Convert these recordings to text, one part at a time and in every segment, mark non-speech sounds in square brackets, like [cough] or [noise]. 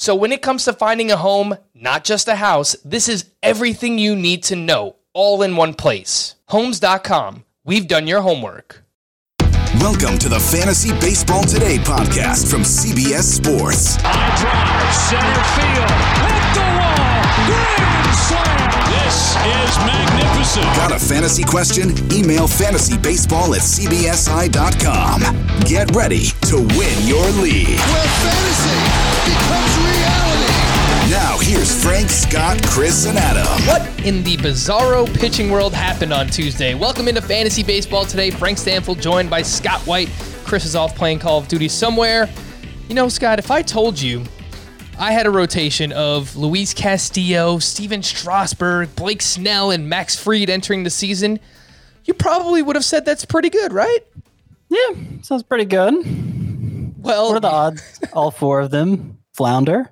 So, when it comes to finding a home, not just a house, this is everything you need to know all in one place. Homes.com. We've done your homework. Welcome to the Fantasy Baseball Today podcast from CBS Sports. High drive, center field, hit the wall, grand slam. This is magnificent. Got a fantasy question? Email fantasybaseball at cbsi.com. Get ready to win your league. Where fantasy becomes reality. Now, here's Frank, Scott, Chris, and Adam. What in the bizarro pitching world happened on Tuesday? Welcome into Fantasy Baseball today. Frank Stanfield joined by Scott White. Chris is off playing Call of Duty somewhere. You know, Scott, if I told you I had a rotation of Luis Castillo, Stephen Strasburg, Blake Snell, and Max Fried entering the season, you probably would have said that's pretty good, right? Yeah, sounds pretty good. Well, What are the odds? [laughs] All four of them flounder.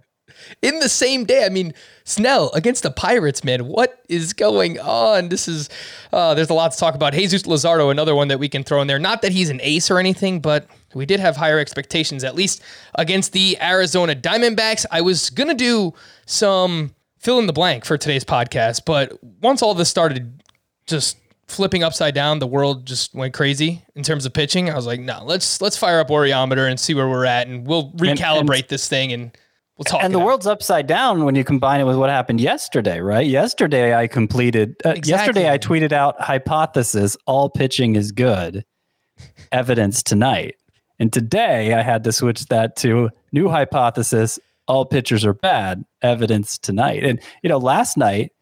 in the same day. I mean, Snell against the Pirates, man. What is going on? This is uh, there's a lot to talk about. Jesus Luzardo, another one that we can throw in there. Not that he's an ace or anything, but we did have higher expectations, at least against the Arizona Diamondbacks. I was gonna do some fill in the blank for today's podcast, but once all this started just flipping upside down, the world just went crazy in terms of pitching. I was like, no, let's let's fire up Worryometer and see where we're at, and we'll recalibrate this thing and we'll talk. And the out. world's upside down when you combine it with what happened yesterday, right? Yesterday I completed uh, yesterday I tweeted out hypothesis all pitching is good. Evidence tonight. And today I had to switch that to new hypothesis all pitchers are bad. Evidence tonight. And you know, last night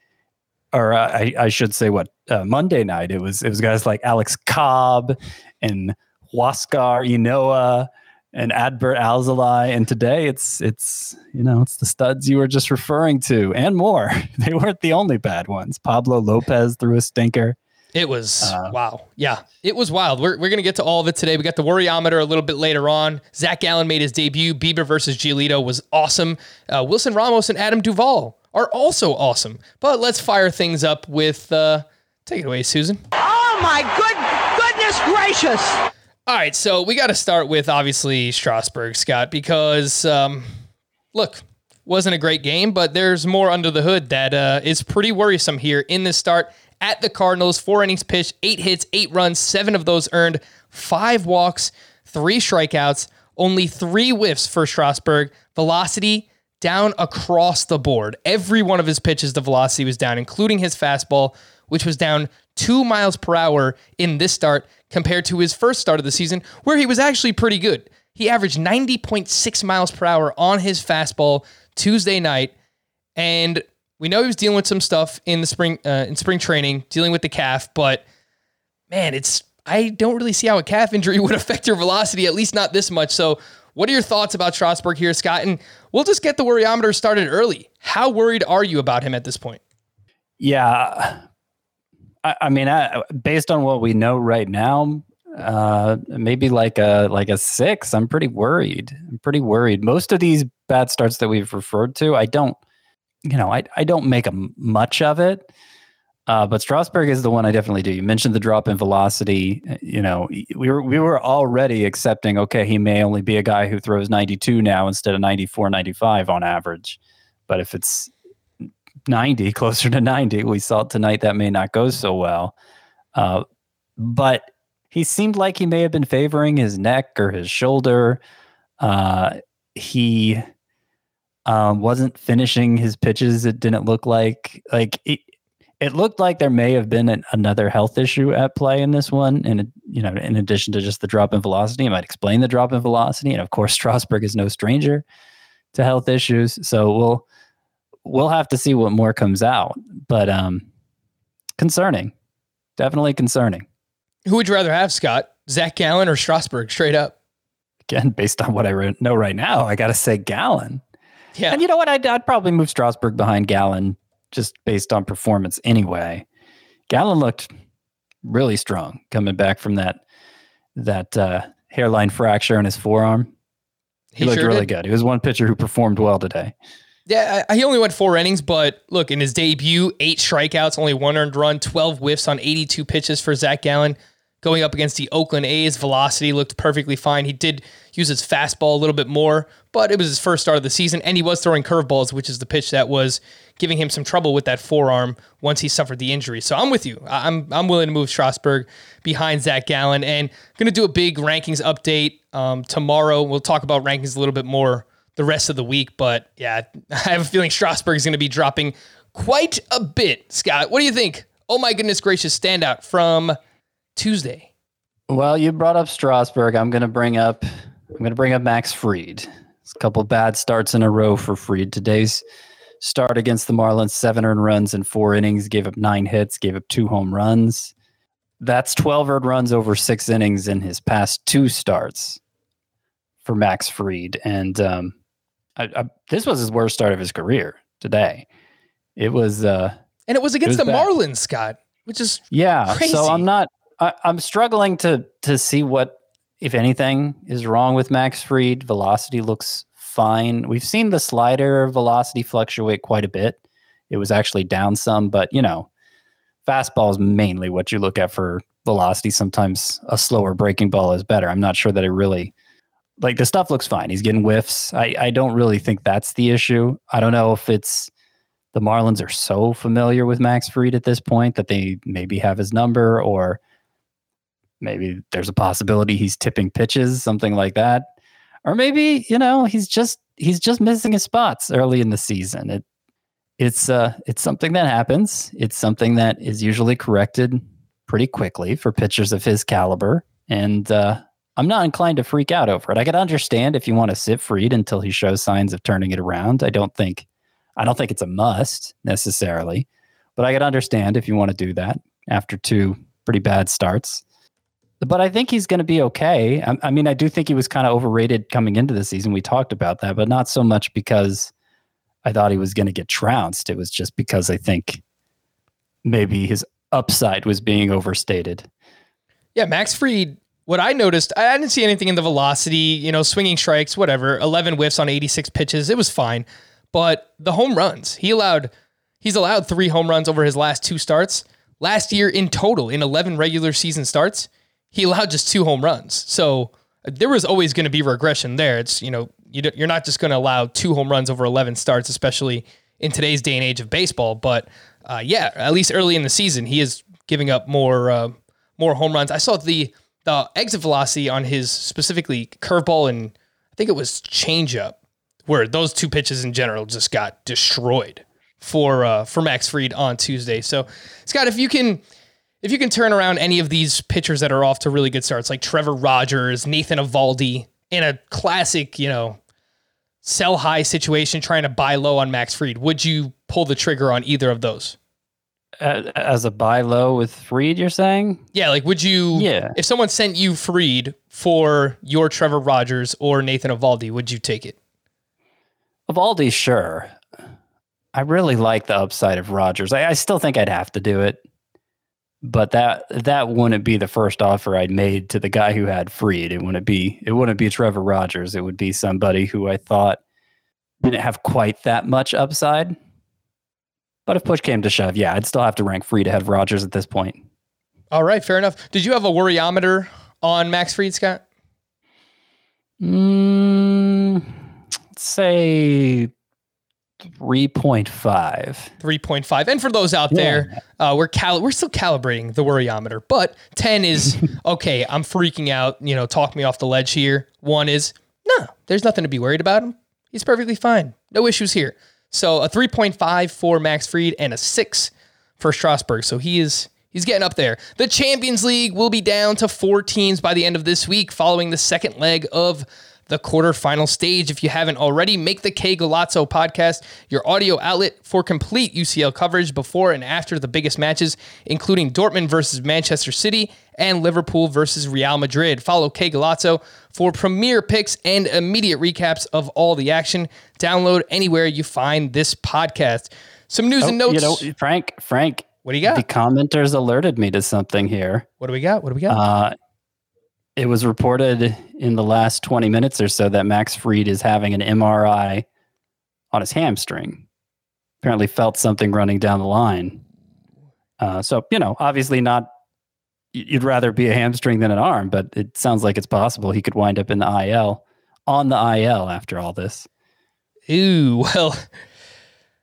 or uh, I, I should say what uh, Monday night it was it was guys like Alex Cobb and Huascar Ynoa and Adbert Alzolay. and today it's it's you know it's the studs you were just referring to and more [laughs] they weren't the only bad ones Pablo Lopez threw a stinker It was Uh, wow. Yeah, it was wild. We're, we're going to get to all of it today. We got the worryometer a little bit later on. Zach Gallen made his debut. Bieber versus Giolito was awesome. Uh, Wilson Ramos and Adam Duvall are also awesome. But let's fire things up with. Uh, take it away, Susan. Oh my good goodness gracious! All right, so we got to start with obviously Strasburg, Scott, because um, look, wasn't a great game, but there's more under the hood that uh, is pretty worrisome here in this start at the Cardinals. Four innings pitched, eight hits, eight runs, seven of those earned, five walks, three strikeouts, only three whiffs for Strasburg. Velocity down across the board. Every one of his pitches, the velocity was down, including his fastball, which was down two miles per hour in this start compared to his first start of the season, where he was actually pretty good. He averaged 90.6 miles per hour on his fastball Tuesday night, and we know he was dealing with some stuff in the spring uh, in spring training, dealing with the calf. But man, it's I don't really see how a calf injury [laughs] would affect your velocity, at least not this much. So, what are your thoughts about Strasburg here, Scott? And we'll just get the worryometer started early. How worried are you about him at this point? yeah I, I mean I, based on what we know right now uh maybe like a like a six i'm pretty worried i'm pretty worried most of these bad starts that we've referred to i don't you know i, I don't make a much of it uh, but Strasburg is the one I definitely do. You mentioned the drop in velocity. Uh, You know, we were we were already accepting. Okay, he may only be a guy who throws 92 now instead of 94, 95 on average. But if it's 90, [laughs] closer to 90, we saw tonight that may not go so well. Uh, but he seemed like he may have been favoring his neck or his shoulder. Uh, he um, wasn't finishing his pitches. It didn't look like like it, It looked like there may have been an, another health issue at play in this one, and you know, in addition to just the drop in velocity, it might explain the drop in velocity. And of course, [laughs] Strasburg is no stranger to health issues, so we'll we'll have to see what more comes out. But um, concerning, definitely concerning. Who would you rather have, Scott? Zach Gallen or Strasburg? Straight up. Again, based on what I know right now, I got to say Gallen. Yeah. And you know what? I'd, I'd probably move Strasburg behind Gallen just based on performance anyway. Gallen looked really strong coming back from that that uh, hairline fracture in his forearm. He, he looked sure really did. good. He was one pitcher who performed well today. Yeah, he only went four innings, but look, in his debut, eight strikeouts, only one earned run, 12 whiffs on 82 pitches for Zach Gallen going up against the Oakland A's. Velocity looked perfectly fine. He did use his fastball a little bit more, but it was his first start of the season, and he was throwing curveballs, which is the pitch that was giving him some trouble with that forearm once he suffered the injury. So I'm with you. I'm I'm willing to move Strasburg behind Zach Gallen, and going to do a big rankings update um, tomorrow. We'll talk about rankings a little bit more the rest of the week, but yeah, [laughs] I have a feeling Strasburg is going to be dropping quite a bit. Scott, what do you think? Oh my goodness gracious, standout from Tuesday. Well, you brought up Strasburg. I'm going to bring up I'm going to bring up Max Fried. It's a couple bad starts in a row for Fried. Today's start against the Marlins, seven earned runs in four innings, gave up nine hits, gave up two home runs. That's 12 earned runs over six innings in his past two starts for Max Fried. And um, I, I, this was his worst start of his career today. It was, uh, and it was against it was the bad. Marlins, Scott which is yeah. Crazy. So I'm not. I, I'm struggling to to see what, if anything, is wrong with Max Fried. Velocity looks fine. We've seen the slider velocity fluctuate quite a bit. It was actually down some, but you know, fastball is mainly what you look at for velocity. Sometimes a slower breaking ball is better. I'm not sure that it really like the stuff looks fine. He's getting whiffs. I, I don't really think that's the issue. I don't know if it's the Marlins are so familiar with Max Fried at this point that they maybe have his number, or maybe there's a possibility he's tipping pitches, something like that. Or maybe, you know, he's just he's just missing his spots early in the season. It it's uh it's something that happens. It's something that is usually corrected pretty quickly for pitchers of his caliber. And uh I'm not inclined to freak out over it. I can understand if you want to sit Fried until he shows signs of turning it around. I don't think I don't think it's a must necessarily, but I could understand if you want to do that after two pretty bad starts. But I think he's going to be okay. I, I mean, I do think he was kind of overrated coming into the season. We talked about that, but not so much because I thought he was going to get trounced. It was just because I think maybe his upside was being overstated. Yeah, Max Fried what I noticed, I didn't see anything in the velocity, you know, swinging strikes, whatever. 11 whiffs on 86 pitches. It was fine. But the home runs, he allowed he's allowed 3 home runs over his last two starts. Last year in total in 11 regular season starts, he allowed just two home runs. So there was always going to be regression there. It's, you know, you're not just going to allow two home runs over 11 starts, especially in today's day and age of baseball. But uh, yeah, at least early in the season, he is giving up more uh, more home runs. I saw the the exit velocity on his specifically curveball and I think it was changeup where those two pitches in general just got destroyed for uh, for Max Fried on Tuesday. So, Scott, if you can if you can turn around any of these pitchers that are off to really good starts, like Trevor Rogers, Nathan Eovaldi, in a classic, you know, sell high situation, trying to buy low on Max Fried, would you pull the trigger on either of those? as a buy low with Fried, you're saying? Yeah, like would you? Yeah. If someone sent you Fried for your Trevor Rogers or Nathan Eovaldi, would you take it? Eovaldi, sure. I really like the upside of Rogers. I, I, still think I'd have to do it, but that that wouldn't be the first offer I'd made to the guy who had Fried. It wouldn't be it wouldn't be Trevor Rogers. It would be somebody who I thought didn't have quite that much upside. But if push came to shove, yeah, I'd still have to rank Fried ahead of Rogers at this point. All right, fair enough. Did you have a worryometer on Max Fried, Scott? Mm, say 3.5 3.5 and for those out yeah. there uh, we're cal- we're still calibrating the worryometer but 10 is [laughs] okay i'm freaking out you know talk me off the ledge here one is no there's nothing to be worried about him he's perfectly fine no issues here so a 3.5 for max fried and a 6 for Strasburg. So he is he's getting up there. The Champions League will be down to four teams by the end of this week, following the second leg of the quarterfinal stage. If you haven't already, make the Que Golazo podcast your audio outlet for complete UCL coverage before and after the biggest matches, including Dortmund versus Manchester City and Liverpool versus Real Madrid. Follow Que Golazo for premier picks and immediate recaps of all the action. Download anywhere you find this podcast. Some news and notes. Oh, You know, Frank, Frank, what do you got? the commenters alerted me to something here. What do we got? What do we got? Uh, it was reported in the last 20 minutes or so that Max Fried is having an MRI on his hamstring. Apparently, felt something running down the line. Uh, so, you know, obviously not. You'd rather be a hamstring than an arm, but it sounds like it's possible he could wind up in the IL on the IL after all this. Ooh, [laughs] well,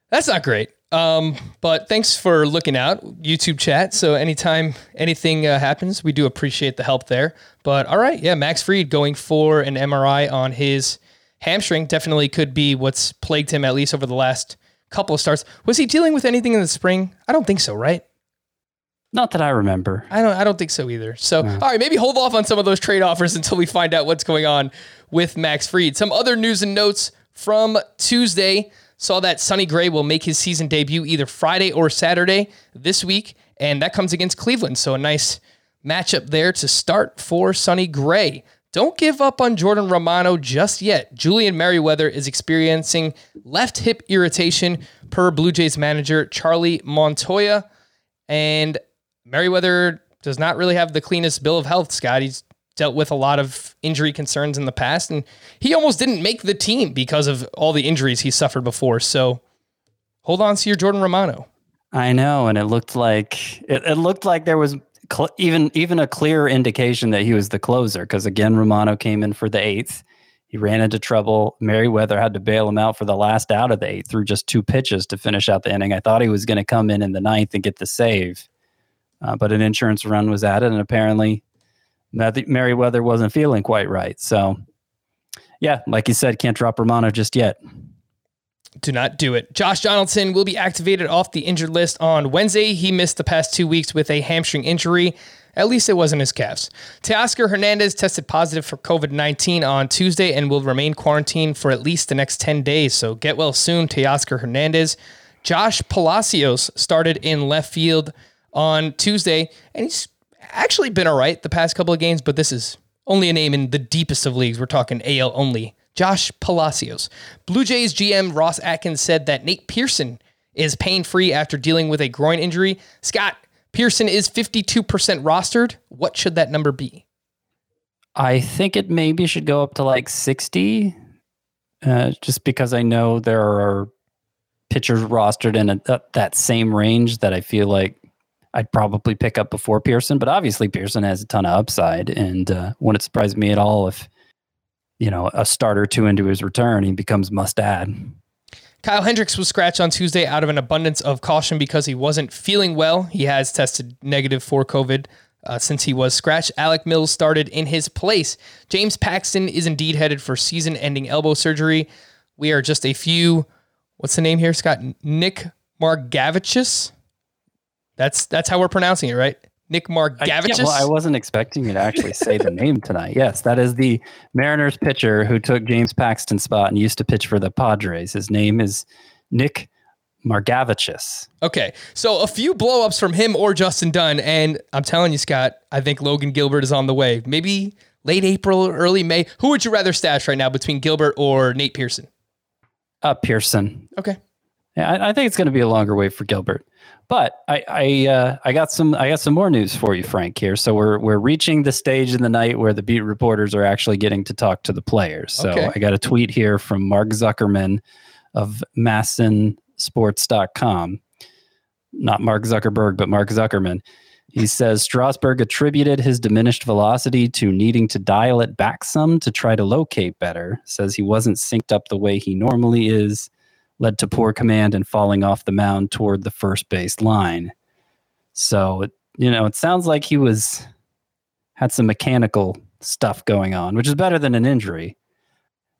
that's not great. Um, but thanks for looking out, YouTube chat. So anytime anything uh, happens, we do appreciate the help there. But all right, yeah, Max Fried going for an MRI on his hamstring definitely could be what's plagued him at least over the last couple of starts. Was he dealing with anything in the spring? I don't think so, right? Not that I remember. I don't I don't think so either. So all right, maybe hold off on some of those trade offers until we find out what's going on with Max Fried. Some other news and notes from Tuesday saw that Sonny Gray will make his season debut either Friday or Saturday this week, and that comes against Cleveland. So a nice matchup there to start for Sonny Gray. Don't give up on Jordan Romano just yet. Julian Merryweather is experiencing left hip irritation per Blue Jays manager Charlie Montoyo. And Merryweather does not really have the cleanest bill of health, Scott. He's dealt with a lot of injury concerns in the past, and he almost didn't make the team because of all the injuries he suffered before. So hold on to your Jordan Romano. I know, and it looked like it, it looked like there was cl- even even a clear indication that he was the closer because again, Romano came in for the eighth. He ran into trouble. Merryweather had to bail him out for the last out of the eighth through just two pitches to finish out the inning. I thought he was going to come in in the ninth and get the save, uh, but an insurance run was added, and apparently, Matthew- Merryweather wasn't feeling quite right. So, yeah, like you said, can't drop Romano just yet. Do not do it. Josh Donaldson will be activated off the injured list on Wednesday. He missed the past two weeks with a hamstring injury. At least it wasn't his calves. Teoscar Hernandez tested positive for COVID 19 on Tuesday and will remain quarantined for at least the next 10 days. So get well soon, Teoscar Hernandez. Josh Palacios started in left field on Tuesday, and he's actually been all right the past couple of games, but this is only a name in the deepest of leagues. We're talking AL only. Josh Palacios. Blue Jays GM Ross Atkins said that Nate Pearson is pain free after dealing with a groin injury. Scott, Pearson is 52% rostered. What should that number be? I think it maybe should go up to like 60, uh, just because I know there are pitchers rostered in a, that- that same range that I feel like I'd probably pick up before Pearson. But obviously, Pearson has a ton of upside, and uh, wouldn't surprise me at all if, you know, a start or two into his return, he becomes must add. Kyle Hendricks was scratched on Tuesday out of an abundance of caution because he wasn't feeling well. He has tested negative for COVID uh, since he was scratched. Alec Mills started in his place. James Paxton is indeed headed for season ending elbow surgery. We are just a few, what's the name here, Scott? Nick Margevicius? That's that's how we're pronouncing it, right? Nick yeah, well, I wasn't expecting you to actually say the name tonight. Yes, that is the Mariners pitcher who took James Paxton's spot and used to pitch for the Padres. His name is Nick Margevicius. Okay, so a few blowups from him or Justin Dunn, and I'm telling you, Scott, I think Logan Gilbert is on the way. Maybe late April, early May. Who would you rather stash right now between Gilbert or Nate Pearson? Uh, Pearson. Okay, Yeah, I, I think it's going to be a longer wait for Gilbert. But I I, uh, I got some I got some more news for you, Frank. Here, so we're we're reaching the stage in the night where the beat reporters are actually getting to talk to the players. So Okay. I got a tweet here from Mark Zuckerman of MASNsports.com. Not Mark Zuckerberg, but Mark Zuckerman. He says Strasburg attributed his diminished velocity to needing to dial it back some to try to locate better. Says he wasn't synced up the way he normally is led to poor command and falling off the mound toward the first base line. So, you know, it sounds like he was had some mechanical stuff going on, which is better than an injury.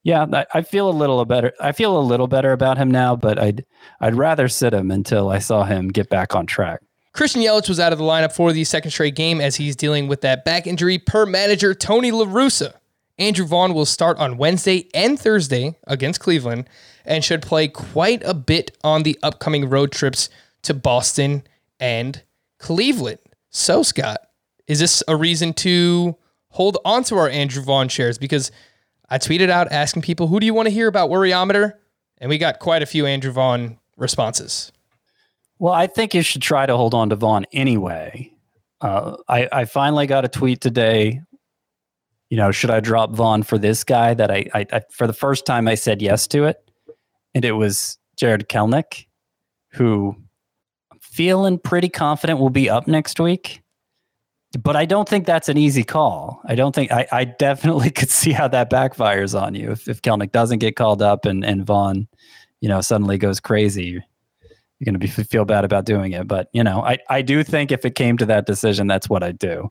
Yeah, I, I feel a little better. I feel a little better about him now, but I'd I'd rather sit him until I saw him get back on track. Christian Yelich was out of the lineup for the second straight game as he's dealing with that back injury per manager Tony LaRussa. Andrew Vaughn will start on Wednesday and Thursday against Cleveland and should play quite a bit on the upcoming road trips to Boston and Cleveland. So, Scott, is this a reason to hold on to our Andrew Vaughn shares? Because I tweeted out asking people, who do you want to hear about Worryometer? And we got quite a few Andrew Vaughn responses. Well, I think you should try to hold on to Vaughn anyway. Uh, I, I finally got a tweet today. You know, should I drop Vaughn for this guy? That I, I, I for the first time I said yes to it, and it was Jarred Kelenic, who I'm feeling pretty confident will be up next week. But I don't think that's an easy call. I don't think I, I definitely [laughs] could see how that backfires on you if, if Kelenic doesn't get called up and, and Vaughn, you know, suddenly goes crazy. You're going to be feel bad about doing it. But, you know, I, I do think if it came to that decision, that's what I'd do.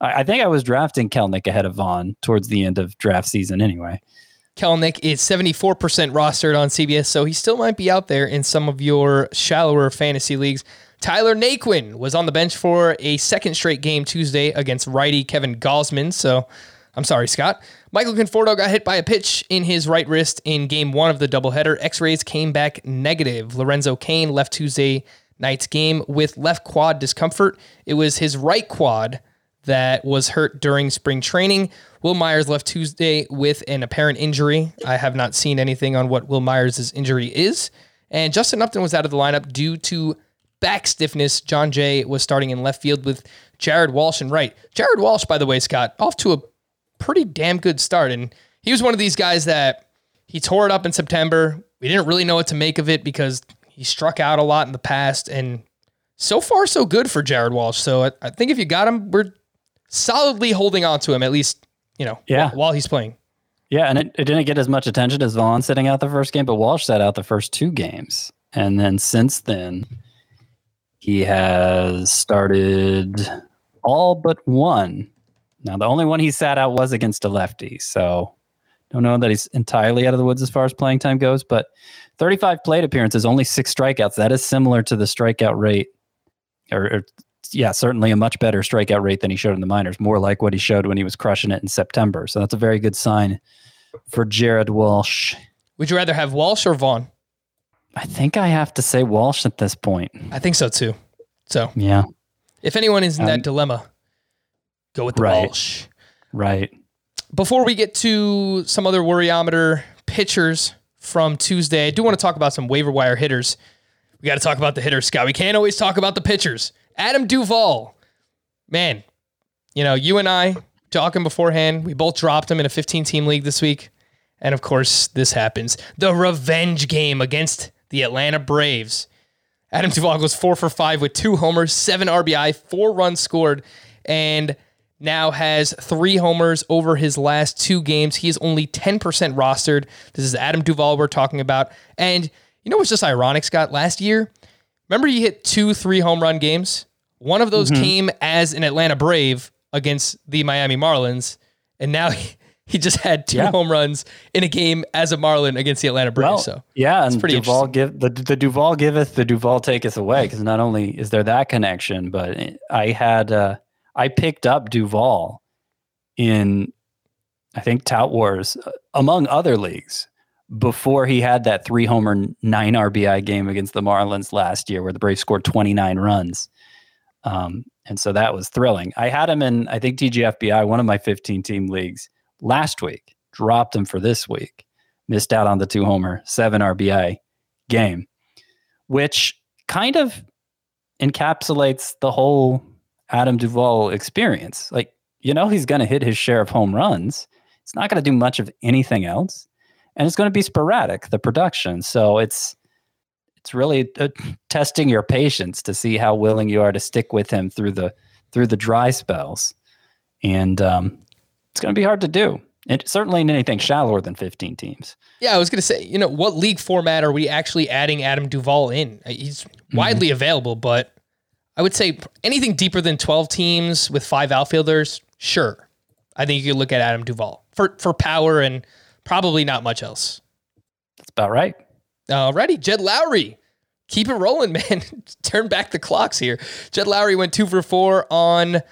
I, I think I was drafting Kelenic ahead of Vaughn towards the end of draft season anyway. Kelenic is 74% rostered on CBS, so he still might be out there in some of your shallower fantasy leagues. Tyler Naquin was on the bench for a second straight game Tuesday against righty Kevin Gausman. So I'm sorry, Scott. Michael Conforto got hit by a pitch in his right wrist in game one of the doubleheader. X rays came back negative. Lorenzo Cain left Tuesday night's game with left quad discomfort. It was his right quad that was hurt during spring training. Wil Myers left Tuesday with an apparent injury. I have not seen anything on what Wil Myers' injury is. And Justin Upton was out of the lineup due to back stiffness. Jon Jay was starting in left field with Jared Walsh in right. Jared Walsh, by the way, Scott, off to a pretty damn good start. And he was one of these guys that he tore it up in September. We didn't really know what to make of it because he struck out a lot in the past. And so far, so good for Jared Walsh. So I, I think if you got him, we're solidly holding on to him, at least, you know, Yeah. while he's playing. Yeah, and it, it didn't get as much attention as Vaughn sitting out the first game, but Walsh sat out the first two games. And then since then, he has started all but one. Now, the only one he sat out was against a lefty. So don't know that he's entirely out of the woods as far as playing time goes, but 35 plate appearances, only six strikeouts. That is similar to the strikeout rate, or, or yeah, certainly a much better strikeout rate than he showed in the minors, more like what he showed when he was crushing it in September. So that's a very good sign for Jared Walsh. Would you rather have Walsh or Vaughn? I think I have to say Walsh at this point. I think so too. So Yeah, if anyone is in that Um, dilemma, go with the right. Walsh. right. Before we get to some other worryometer pitchers from Tuesday, I do want to talk about some waiver wire hitters. We got to talk about the hitters, Scott. We can't always talk about the pitchers. Adam Duvall, man, you know, you and I talking beforehand, we both dropped him in a 15 team league this week. And of course, this happens. The revenge game against the Atlanta Braves. Adam Duvall goes four for five with two homers, seven RBI, four runs scored, and now has three homers over his last two games. He is only 10% rostered. This is Adam Duvall we're talking about. And you know what's just ironic, Scott? Last year, remember he hit two three home run games? One of those came as an Atlanta Brave against the Miami Marlins. And now [laughs] he, he just had two Yeah. home runs in a game as a Marlin against the Atlanta Braves. Well, so yeah, and pretty Duvall give the the Duvall giveth, the Duvall taketh away. Because not only is there that connection, but I had uh, I picked up Duvall in I think Tout Wars uh, among other leagues before he had that three homer nine RBI game against the Marlins last year, where the Braves scored twenty nine runs. Um, and so that was thrilling. I had him in I think TGFBI, one of my fifteen team leagues last week. Dropped him for this week missed out on the two homer, seven RBI game, which kind of encapsulates the whole Adam Duvall experience. Like, you know, he's going to hit his share of home runs. It's not going to do much of anything else, and it's going to be sporadic the production. So it's it's really uh, testing your patience to see how willing you are to stick with him through the through the dry spells, and um, it's going to be hard to do. It certainly in anything shallower than 15 teams. Yeah, I was going to say, you know, what league format are we actually adding Adam Duvall in? Uh, He's widely available, but I would say anything deeper than 12 teams with five outfielders, sure. I think you could look at Adam Duvall for, for power and probably not much else. That's about right. Alrighty, Jed Lowrie keep it rolling, [laughs] man. Turn back the clocks here. Jed Lowrie went two for four on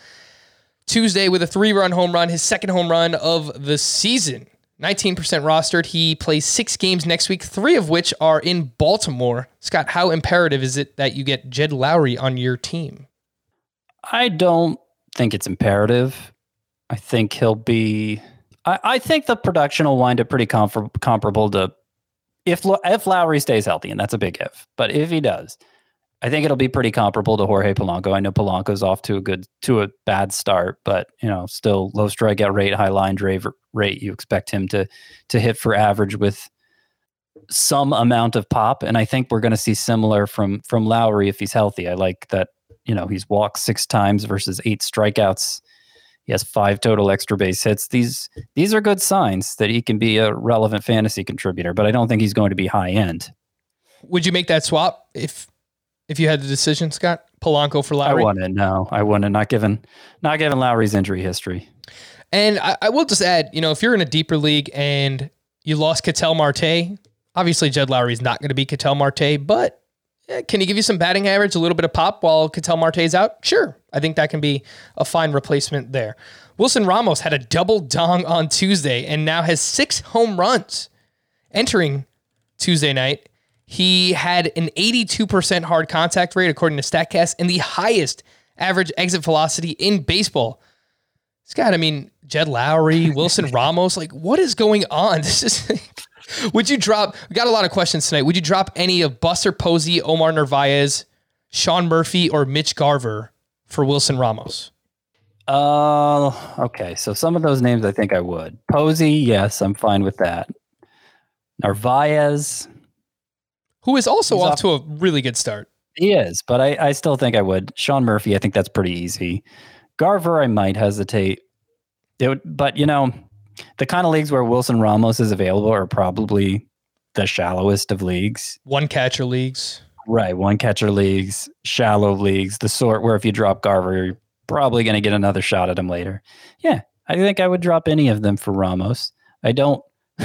Tuesday with a three run home run, his second home run of the season. 19% rostered. He plays six games next week, three of which are in Baltimore. Scott, how imperative is it that you get Jed Lowrie on your team? I don't think it's imperative. I think he'll be. I, I think the production will wind up pretty com- comparable to if if Lowrie stays healthy, and that's a big if. But if he does, I think it'll be pretty comparable to Jorge Polanco. I know Polanco's off to a good to a bad start, but you know, still low strikeout rate, high line drive rate. You expect him to to hit for average with some amount of pop, and I think we're going to see similar from from Lowrie if he's healthy. I like that. You know, he's walked six times versus eight strikeouts. He has five total extra base hits. These these are good signs that he can be a relevant fantasy contributor, but I don't think he's going to be high end. Would you make that swap if if you had the decision, Scott? Polanco for Lowrie? I wouldn't. No, I wouldn't. Not given, not given Lowrie's injury history. And I, I will just add, you know, if you're in a deeper league and you lost Ketel Marte, obviously Jed Lowrie is not going to be Ketel Marte, but can he give you some batting average, a little bit of pop while Ketel Marte is out? Sure. I think that can be a fine replacement there. Wilson Ramos had a double dong on Tuesday and now has six home runs entering Tuesday night. He had an 82% hard contact rate, according to StatCast, and the highest average exit velocity in baseball. Scott, I mean, Jed Lowrie, Wilson [laughs] Ramos, like, what is going on? [laughs] This is. Would you drop? We got a lot of questions tonight. Would you drop any of Buster Posey, Omar Narvaez, Sean Murphy, or Mitch Garver for Wilson Ramos? Uh, okay. So some of those names I think I would. Posey, yes, I'm fine with that. Narvaez, who is also off, off, to a really good start. He is, but I, I still think I would. Sean Murphy, I think that's pretty easy. Garver, I might hesitate. It would, but you know, the kind of leagues where Wilson Ramos is available are probably the shallowest of leagues. One catcher leagues. Right. One catcher leagues, shallow leagues, the sort where if you drop Garver, you're probably going to get another shot at him later. Yeah. I think I would drop any of them for Ramos. I don't [laughs]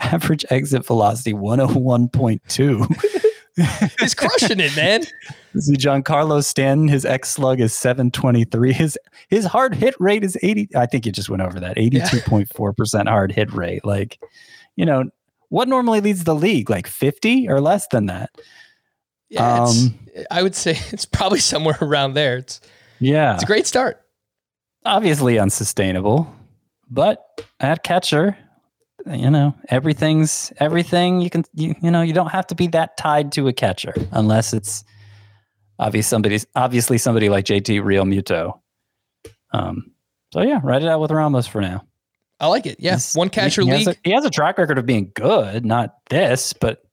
average exit velocity 101.2. [laughs] He's crushing it, man. [laughs] See, Giancarlo Stanton, his X slug is 723. His his hard hit rate is 80. I think you just went over that 82.4% yeah. hard hit rate. Like, you know, what normally leads the league? Like 50 or less than that? Yeah, um, I would say [laughs] it's probably somewhere around there. It's yeah, it's a great start. Obviously unsustainable, but at catcher, you know everything's everything you can you, you know you don't have to be that tied to a catcher unless it's obviously somebody obviously somebody like JT Realmuto. Um, so yeah, write it out with Ramos for now. I like it. Yeah, He's, one catcher he, he league. A, he has a track record of being good, not this, but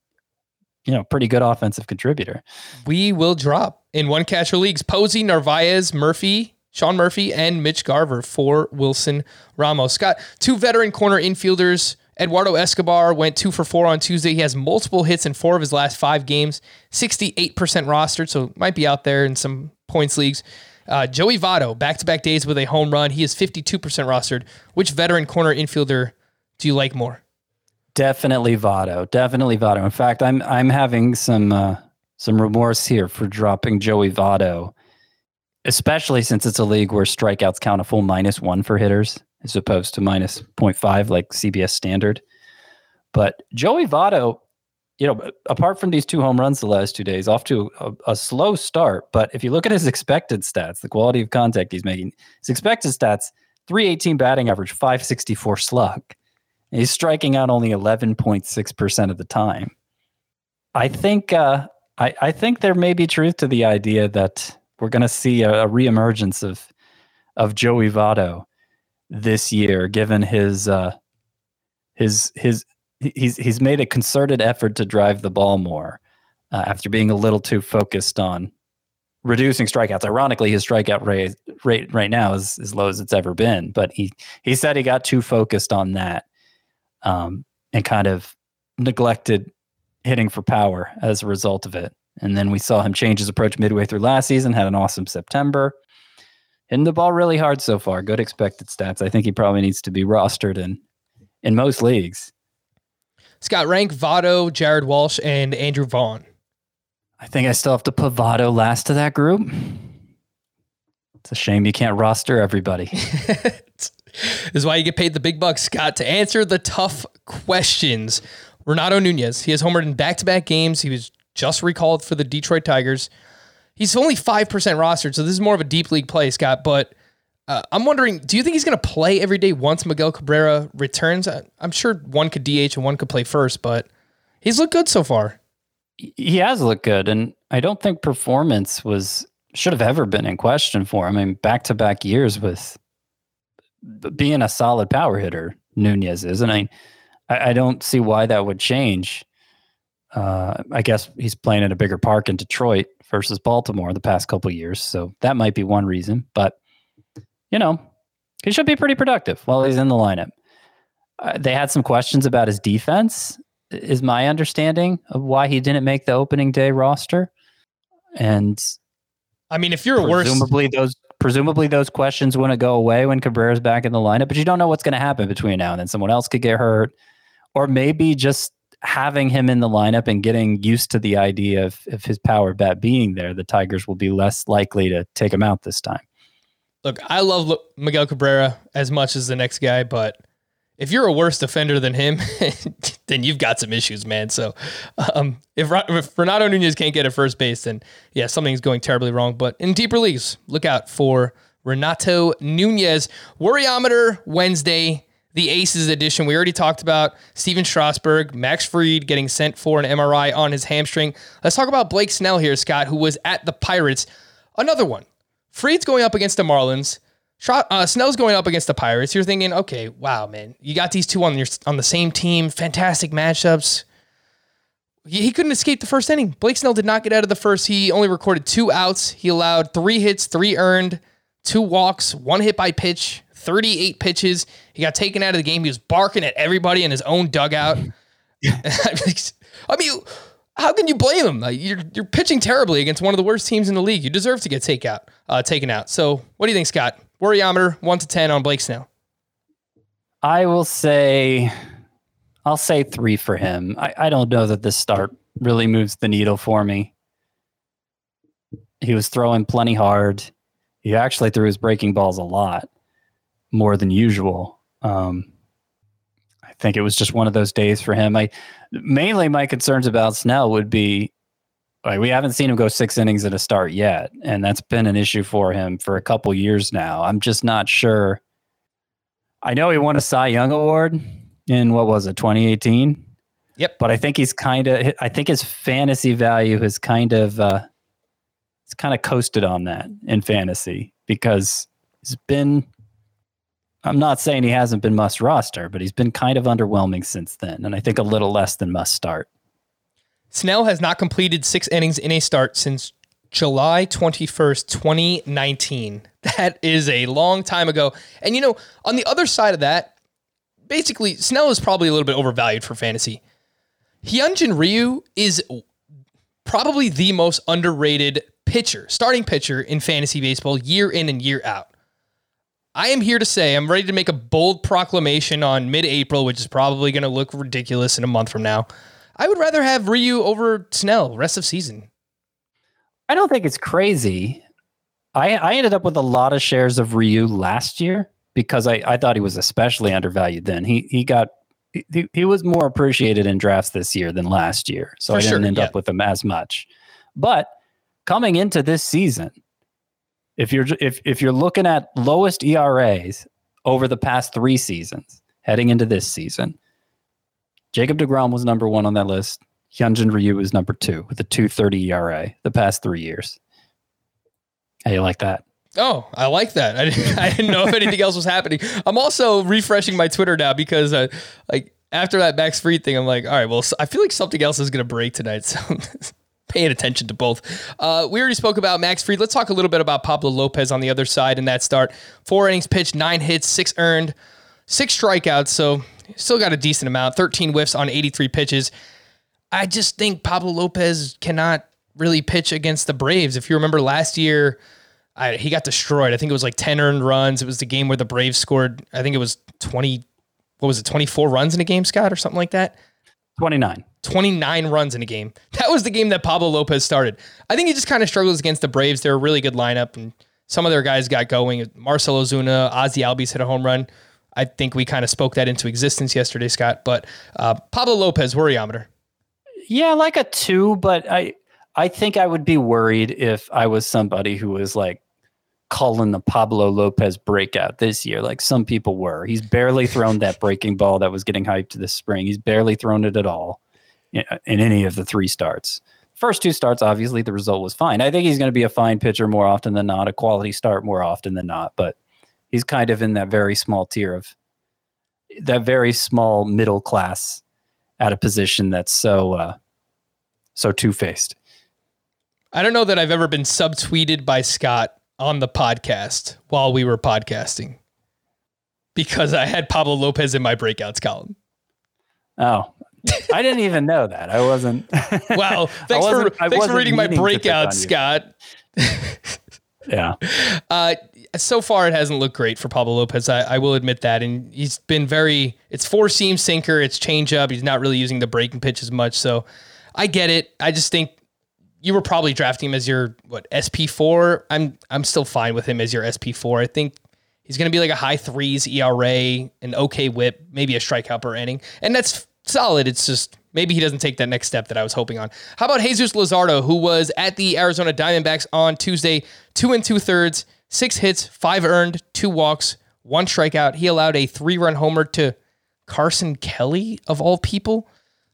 you know, pretty good offensive contributor. We will drop in one catcher leagues: Posey, Narvaez, Murphy, Sean Murphy, and Mitch Garver for Wilson Ramos. Scott, two veteran corner infielders Eduardo Escobar went two for four on Tuesday. He has multiple hits in four of his last five games, 68% rostered, so might be out there in some points leagues. Uh, Joey Votto, back to back days with a home run. He is 52% rostered. Which veteran corner infielder do you like more? Definitely Votto. Definitely Votto. In fact, I'm I'm having some uh, some remorse here for dropping Joey Votto, especially since it's a league where strikeouts count a full minus one for hitters as opposed to minus 0.5 like CBS standard. But Joey Votto, you know, apart from these two home runs the last two days, off to a, a, slow start. But if you look at his expected stats, the quality of contact he's making, his expected stats 318 batting average, 564 slug. And he's striking out only 11.6% of the time. I think uh, I, I think there may be truth to the idea that we're going to see a, a reemergence of of Joey Votto this year, given his uh, his his he's he's made a concerted effort to drive the ball more uh, after being a little too focused on reducing strikeouts. Ironically, his strikeout rate rate right now is as low as it's ever been. But he he said he got too focused on that um, and kind of neglected hitting for power as a result of it. And then we saw him change his approach midway through last season. Had an awesome September hitting the ball really hard so far. Good expected stats. I think he probably needs to be rostered in in most leagues. Scott rank Votto, Jared Walsh, and Andrew Vaughn. I think I still have to put Votto last to that group. It's a shame you can't roster everybody. [laughs] this is why you get paid the big bucks, Scott, to answer the tough questions. Renato Nunez, he has homered in back to back games. He was just recalled for the Detroit Tigers. He's only 5% rostered, so this is more of a deep league play, Scott. But uh, I'm wondering, do you think he's going to play every day once Miguel Cabrera returns? I, I'm sure one could DH and one could play first, but he's looked good so far. He has looked good, and I don't think performance was should have ever been in question for him. I mean, back to back years with being a solid power hitter, Nunez is, and I, I don't see why that would change. Uh, I guess he's playing at a bigger park in Detroit versus Baltimore the past couple years, so that might be one reason. But you know, he should be pretty productive while he's in the lineup. Uh, they had some questions about his defense, is my understanding of why he didn't make the opening day roster. And I mean, if you're presumably worse, those presumably those questions wouldn't go away when Cabrera's back in the lineup, but you don't know what's going to happen between now and then. Someone else could get hurt, or maybe just having him in the lineup and getting used to the idea of, of his power bat being there, the Tigers will be less likely to take him out this time. Look, I love Miguel Cabrera as much as the next guy, but if you're a worse defender than him, [laughs] then you've got some issues, man. So um, if, if Renato Nunez can't get at first base, then yeah, something's going terribly wrong. But in deeper leagues, look out for Renato Nunez. Worryometer Wednesday, the Aces edition. We already talked about Stephen Strasburg, Max Fried getting sent for an MRI on his hamstring. Let's talk about Blake Snell here, Scott, who was at the Pirates. Another one Fried's going up against the Marlins. Uh, Snell's going up against the Pirates. You're thinking, okay, wow, man, you got these two on your on the same team. Fantastic matchups. He, he couldn't escape the first inning. Blake Snell did not get out of the first. He only recorded two outs. He allowed three hits, three earned, two walks, one hit by pitch, 38 pitches. He got taken out of the game. He was barking at everybody in his own dugout. [laughs] [laughs] I mean, how can you blame him? Like, you're you're pitching terribly against one of the worst teams in the league. You deserve to get take out, uh, taken out. So, what do you think, Scott? Worryometer one to ten on Blake Snell. I will say, I'll say three for him. I, I don't know that this start really moves the needle for me. He was throwing plenty hard. He actually threw his breaking balls a lot more than usual. Um, I think it was just one of those days for him. I mainly my concerns about Snell would be like we haven't seen him go six innings at a start yet, and that's been an issue for him for a couple years now. I'm just not sure. I know he won a Cy Young award in what was it, 2018? Yep. But I think he's kind of. I think his fantasy value has kind of. uh It's kind of coasted on that in fantasy because he's been I'm not saying he hasn't been must roster, but he's been kind of underwhelming since then, and I think a little less than must start. Snell has not completed six innings in a start since July 21st, 2019. [laughs] That is a long time ago. And you know, on the other side of that, basically, Snell is probably a little bit overvalued for fantasy. Hyunjin Ryu is probably the most underrated pitcher, starting pitcher in fantasy baseball year in and year out. I am here to say I'm ready to make a bold proclamation on mid April, which is probably going to look ridiculous in a month from now. I would rather have Ryu over Snell rest of season. I don't think it's crazy. I, I ended up with a lot of shares of Ryu last year because I, I thought he was especially undervalued then. He he got he, he was more appreciated in drafts this year than last year. So For I didn't sure, end yeah. up with him as much. But coming into this season, if you're if if you're looking at lowest ERAs over the past three seasons, heading into this season, Jacob Degrom was number one on that list. Hyunjin Ryu was number two with a 230 ERA the past three years. How you like that? Oh, I like that. I didn't, [laughs] I didn't know if anything else was happening. I'm also refreshing my Twitter now because, uh, like, after that Max Fried thing, I'm like, all right, well, I feel like something else is going to break tonight. [laughs] So paying attention to both. Uh, we already spoke about Max Fried. Let's talk a little bit about Pablo Lopez on the other side in that start. Four innings pitched, nine hits, six earned, six strikeouts. So still got a decent amount. 13 whiffs on 83 pitches. I just think Pablo Lopez cannot really pitch against the Braves. If you remember last year, I, he got destroyed. I think it was like 10 earned runs. It was the game where the Braves scored, I think it was 20, what was it, 24 runs in a game, Scott, or something like that? 29. 29 runs in a game. That was the game that Pablo Lopez started. I think he just kind of struggles against the Braves. They're a really good lineup, and some of their guys got going. Marcell Ozuna, Ozzy Albies hit a home run. I think we kind of spoke that into existence yesterday, Scott. But uh, Pablo Lopez, worryometer. Yeah, like a two, but I I think I would be worried if I was somebody who was like calling the Pablo Lopez breakout this year, like some people were. He's barely thrown that breaking [laughs] ball that was getting hyped this spring. He's barely thrown it at all in, in any of the three starts. First two starts, obviously, the result was fine. I think he's going to be a fine pitcher more often than not, a quality start more often than not, but he's kind of in that very small tier of that very small middle class at a position that's so uh, so two faced. I don't know that I've ever been subtweeted by Scott on the podcast while we were podcasting because I had Pablo Lopez in my breakouts column. Oh, I didn't even know that. I wasn't. [laughs] Wow. Thanks for thanks for reading my breakout, Scott. [laughs] yeah. Uh, so far, it hasn't looked great for Pablo Lopez. I, I, will admit that, and he's been very. It's four seam sinker. It's change up. He's not really using the breaking pitch as much. So, I get it. I just think you were probably drafting him as your what SP four. I'm I'm still fine with him as your SP four. I think he's going to be like a high threes ERA, an okay WHIP, maybe a strikeout per inning, and that's solid. It's just maybe he doesn't take that next step that I was hoping on. How about Jesus Luzardo, who was at the Arizona Diamondbacks on Tuesday, two and two thirds, six hits, five earned, two walks, one strikeout. He allowed a three run homer to Carson Kelly of all people.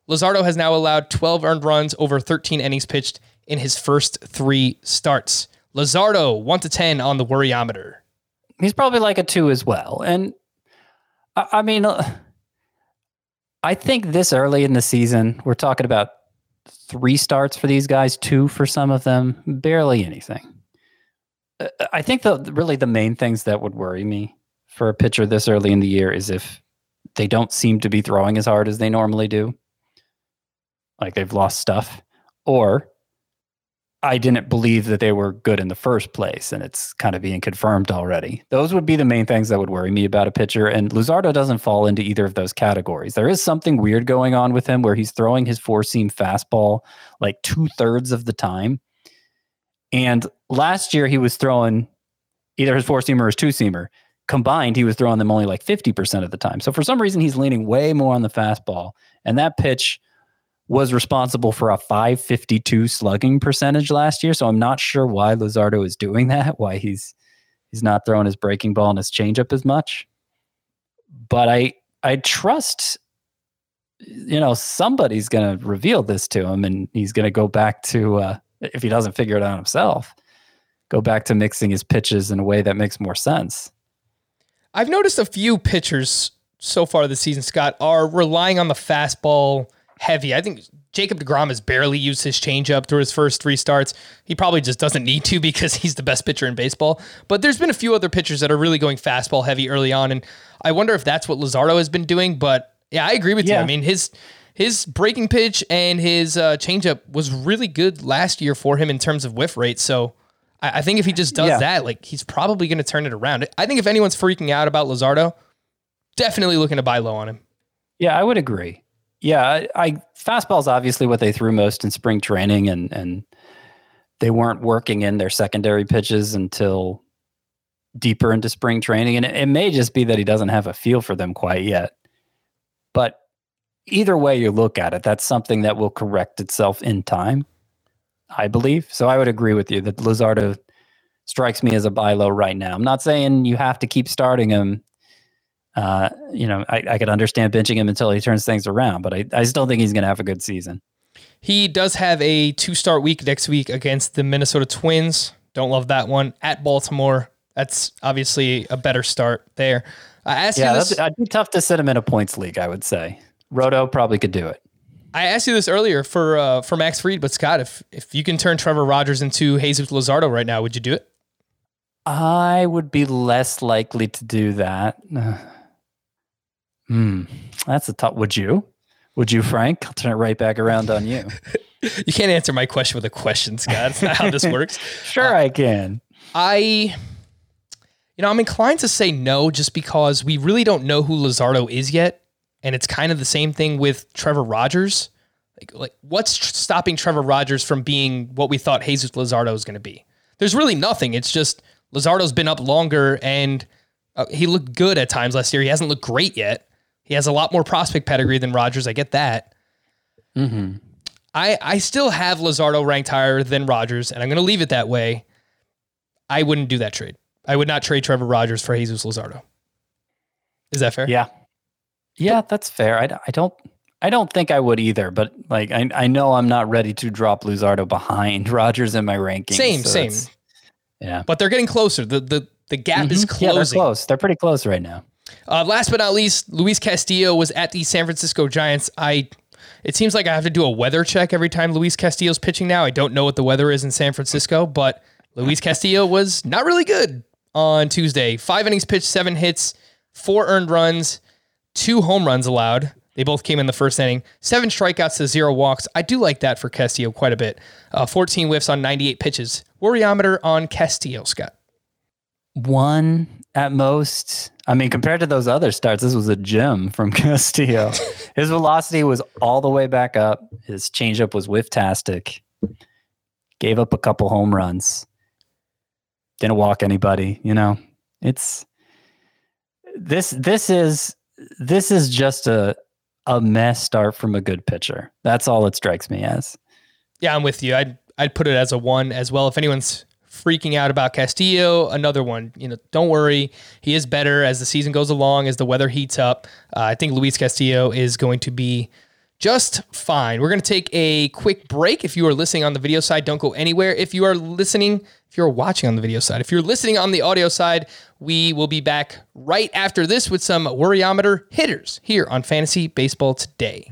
Luzardo has now allowed 12 earned runs over 13 innings pitched in his first three starts. Luzardo, 1 to 10 on the worryometer. He's probably like a two as well. And I, I mean, uh, I think this early in the season, we're talking about three starts for these guys, two for some of them, barely anything. Uh, I think the really the main things that would worry me for a pitcher this early in the year is if they don't seem to be throwing as hard as they normally do, like they've lost stuff, or I didn't believe that they were good in the first place, and it's kind of being confirmed already. Those would be the main things that would worry me about a pitcher. And Luzardo doesn't fall into either of those categories. There is something weird going on with him where he's throwing his four seam fastball like two thirds of the time. And last year, he was throwing either his four seamer or his two seamer. Combined, he was throwing them only like 50% of the time. So for some reason, he's leaning way more on the fastball. And that pitch was responsible for a 552 slugging percentage last year. So I'm not sure why Luzardo is doing that, [laughs] why he's he's not throwing his breaking ball and his changeup as much. But I I trust you know somebody's going to reveal this to him and he's going to go back to uh, if he doesn't figure it out himself go back to mixing his pitches in a way that makes more sense i've noticed a few pitchers so far this season scott are relying on the fastball heavy. I think Jacob DeGrom has barely used his changeup through his first three starts. He probably just doesn't need to [laughs] because he's the best pitcher in baseball. But there's been a few other pitchers that are really going fastball heavy early on, and I wonder if that's what Luzardo has been doing. But yeah, I agree with yeah. you. I mean his his breaking pitch and his uh, changeup was really good last year for him in terms of whiff rate. So I, I think if he just does yeah. that, like he's probably going to turn it around. I think if anyone's freaking out about Luzardo, definitely looking to buy low on him. Yeah, I would agree. Yeah, I, I fastball's obviously what they threw most in spring training, and and they weren't working in their secondary pitches until deeper into spring training, and it, it may just be that he doesn't have a feel for them quite yet. But either way you look at it, that's something that will correct itself in time, I believe. So I would agree with you that Luzardo strikes me as a buy low right now. I'm not saying you have to keep starting him uh, you know, I, I could understand benching him until he turns things around, but I, I still don't think he's going to have a good season. He does have a two start week next week against the Minnesota Twins. Don't love that one. At Baltimore, that's obviously a better start there. I asked yeah, you this. It'd be tough to sit him in a points league, I would say. Roto probably could do it. I asked you this earlier for uh, for Max Fried, but Scott, if if you can turn Trevor Rogers into Jesus Luzardo right now, would you do it? I would be less likely to do that. [sighs] [laughs] Hmm, that's a tough. Would you? Would you, Frank? I'll turn it right back around on you. [laughs] you can't answer my question with a question, Scott. That's not how this [laughs] works. sure, uh, I can. I, you know, I'm inclined to say no, just because we really don't know who Luzardo is yet. And it's kind of the same thing with Trevor Rogers. Like, like what's tr- stopping Trevor Rogers from being what we thought Jesus Luzardo was going to be? There's really nothing. It's just Luzardo's been up longer and uh, he looked good at times last year. He hasn't looked great yet. He has a lot more prospect pedigree than Rogers. I get that. Mm-hmm. I I still have Luzardo ranked higher than Rogers, and I'm going to leave it that way. I wouldn't do that trade. I would not trade Trevor Rogers for Jesus Luzardo. Is that fair? Yeah. Yeah, that's fair. I, I don't I don't think I would either, but like I I know I'm not ready to drop Luzardo behind [laughs] Rogers in my rankings. Same, so same. Yeah. But they're getting closer. The the the gap is Mhm. Yeah, they're close. They're pretty close right now. Uh, last but not least, Luis Castillo was at the San Francisco Giants. I it seems like I have to do a weather check every time Luis Castillo's pitching now. I don't know what the weather is in San Francisco, but Luis Castillo was not really good on Tuesday. Five innings pitched, seven hits, four earned runs, two home runs allowed. They both came in the first inning. Seven strikeouts to zero walks. I do like that for Castillo quite a bit. Uh, 14 whiffs on 98 pitches. Worryometer on Castillo, Scott. One at most. I mean, compared to those other starts, this was a gem from [laughs] Castillo. His velocity was all the way back up. His changeup was whiff-tastic. Gave up a couple home runs. Didn't walk anybody. You know, it's this. This is this is just a a mess start from a good pitcher. That's all it strikes me as. Yeah, I'm with you. I'd I'd put it as a one as well. If anyone's freaking out about Castillo, another one. You know, don't worry. He is better as the season goes along, as the weather heats up. Uh, I think Luis Castillo is going to be just fine. We're going to take a quick break. If you are listening on the video side, don't go anywhere. If you are listening, if you're watching on the video side, if you're listening on the audio side, we will be back right after this with some worryometer hitters here on Fantasy Baseball Today.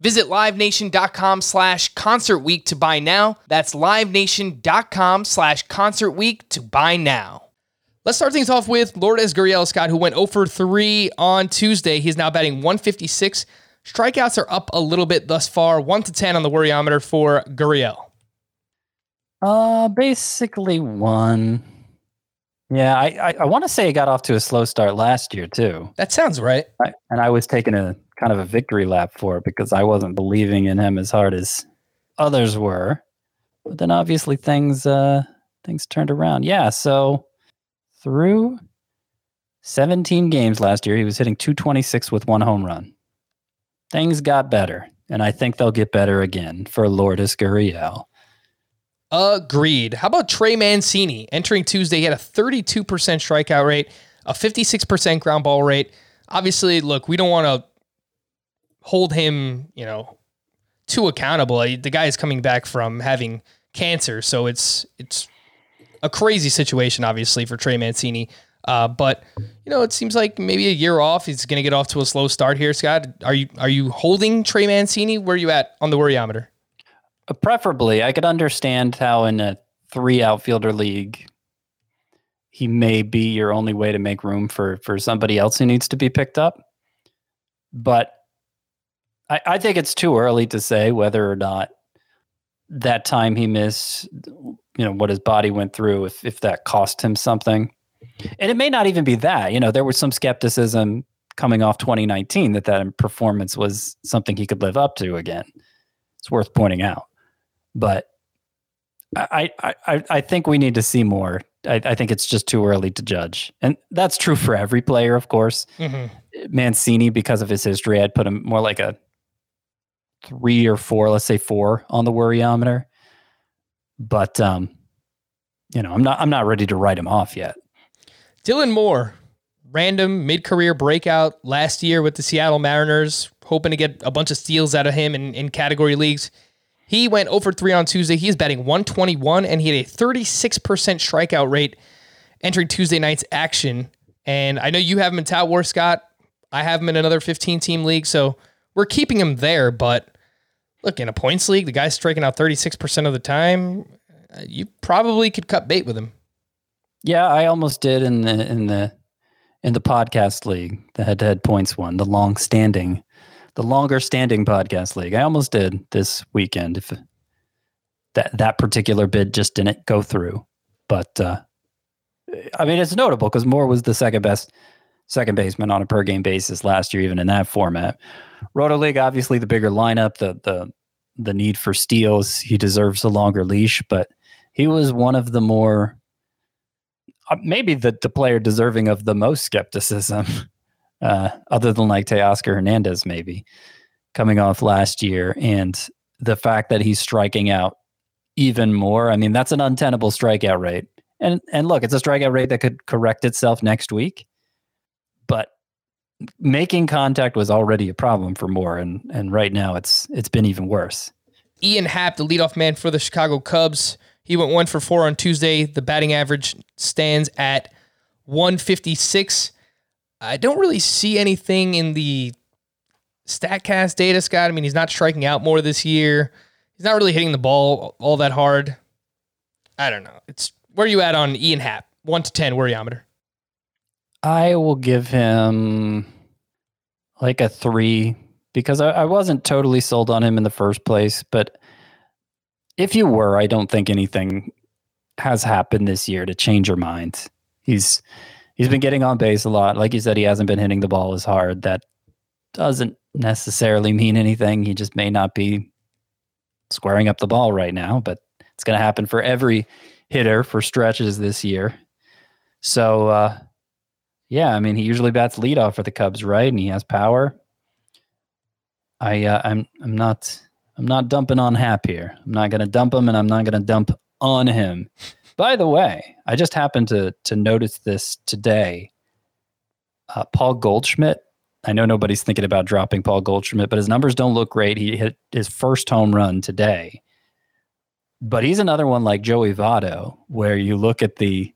Visit livenation.com slash concert week to buy now. That's livenation.com slash concert week to buy now. Let's start things off with Lourdes Gurriel Scott, who went 0 for 3 on Tuesday. He's now batting 156. Strikeouts are up a little bit thus far, 1 to 10 on the worryometer for Gurriel. Uh, basically one. Yeah, I I, I want to say he got off to a slow start last year too, That sounds right. I, and I was taking a kind of a victory lap for it because I wasn't believing in him as hard as others were. But then obviously things uh things turned around. Yeah, so through 17 games last year, he was hitting 226 with one home run. Things got better, and I think they'll get better again for Lourdes Gurriel. Agreed. How about Trey Mancini? Entering Tuesday, he had a 32% strikeout rate, a 56% ground ball rate. Obviously, look, we don't want to hold him, you know, too accountable. The guy is coming back from having cancer, so it's it's a crazy situation, obviously, for Trey Mancini. Uh, but you know, it seems like maybe a year off. He's going to get off to a slow start here. Scott, are you are you holding Trey Mancini? Where are you at on the worryometer? Uh, Preferably, I could understand how in a three outfielder league, he may be your only way to make room for for somebody else who needs to be picked up. But I, I think it's too early to say whether or not that time he missed, you know, what his body went through, if if that cost him something. And it may not even be that. You know, there was some skepticism coming off 2019 that that performance was something he could live up to again. It's worth pointing out but I, I, I, I think we need to see more I, I think it's just too early to judge, and that's true for every player, of course. Mm-hmm. Mancini, because of his history, I'd put him more like a three or four, let's say four on the worryometer. But um, you know, I'm not I'm not ready to write him off yet. Dylan Moore, random mid-career breakout last year with the Seattle Mariners, hoping to get a bunch of steals out of him in, in category leagues. He went over 3 on Tuesday. He's batting 121 and he had a 36% strikeout rate entering Tuesday night's action. And I know you have him in Tout War, Scott. I have him in another 15 team league. So we're keeping him there. But look, in a points league, the guy's striking out 36% of the time. Uh, you probably could cut bait with him. Yeah, I almost did in the in the in the podcast league, the head to head points one, the long standing the longer standing podcast league. I almost did this weekend if that that particular bid just didn't go through. But uh, I mean, it's notable because Moore was the second best second baseman on a per game basis last year, even in that format. Roto League, obviously, the bigger lineup, the the the need for steals. He deserves a longer leash, but he was one of the more uh, maybe the the player deserving of the most skepticism [laughs] uh, other than like Teoscar Hernandez, maybe coming off last year. And the fact that he's striking out even more, I mean, that's an untenable strikeout rate. And and look, it's a strikeout rate that could correct itself next week. But making contact was already a problem for Moore, and and right now it's it's been even worse. Ian Happ, the leadoff man for the Chicago Cubs, he went one for four on Tuesday. The batting average stands at 156. I don't really see anything in the StatCast data, Scott. I mean, he's not striking out more this year. He's not really hitting the ball all that hard. I don't know. It's where are you at on Ian Happ? One to ten worryometer. I will give him like a three because I, I wasn't totally sold on him in the first place. But if you were, I don't think anything has happened this year to change your mind. He's he's been getting on base a lot. Like you said, he hasn't been hitting the ball as hard. That doesn't necessarily mean anything. He just may not be squaring up the ball right now, but it's going to happen for every hitter for stretches this year. So, uh, yeah, I mean, he usually bats leadoff for the Cubs, right? And he has power. I, uh, I'm, I'm not, I'm not dumping on Happ here. I'm not going to dump him, and I'm not going to dump on him. By the way, I just happened to to notice this today. Uh, Paul Goldschmidt. I know nobody's thinking about dropping Paul Goldschmidt, but his numbers don't look great. He hit his first home run today. But he's another one like Joey Votto, where you look at the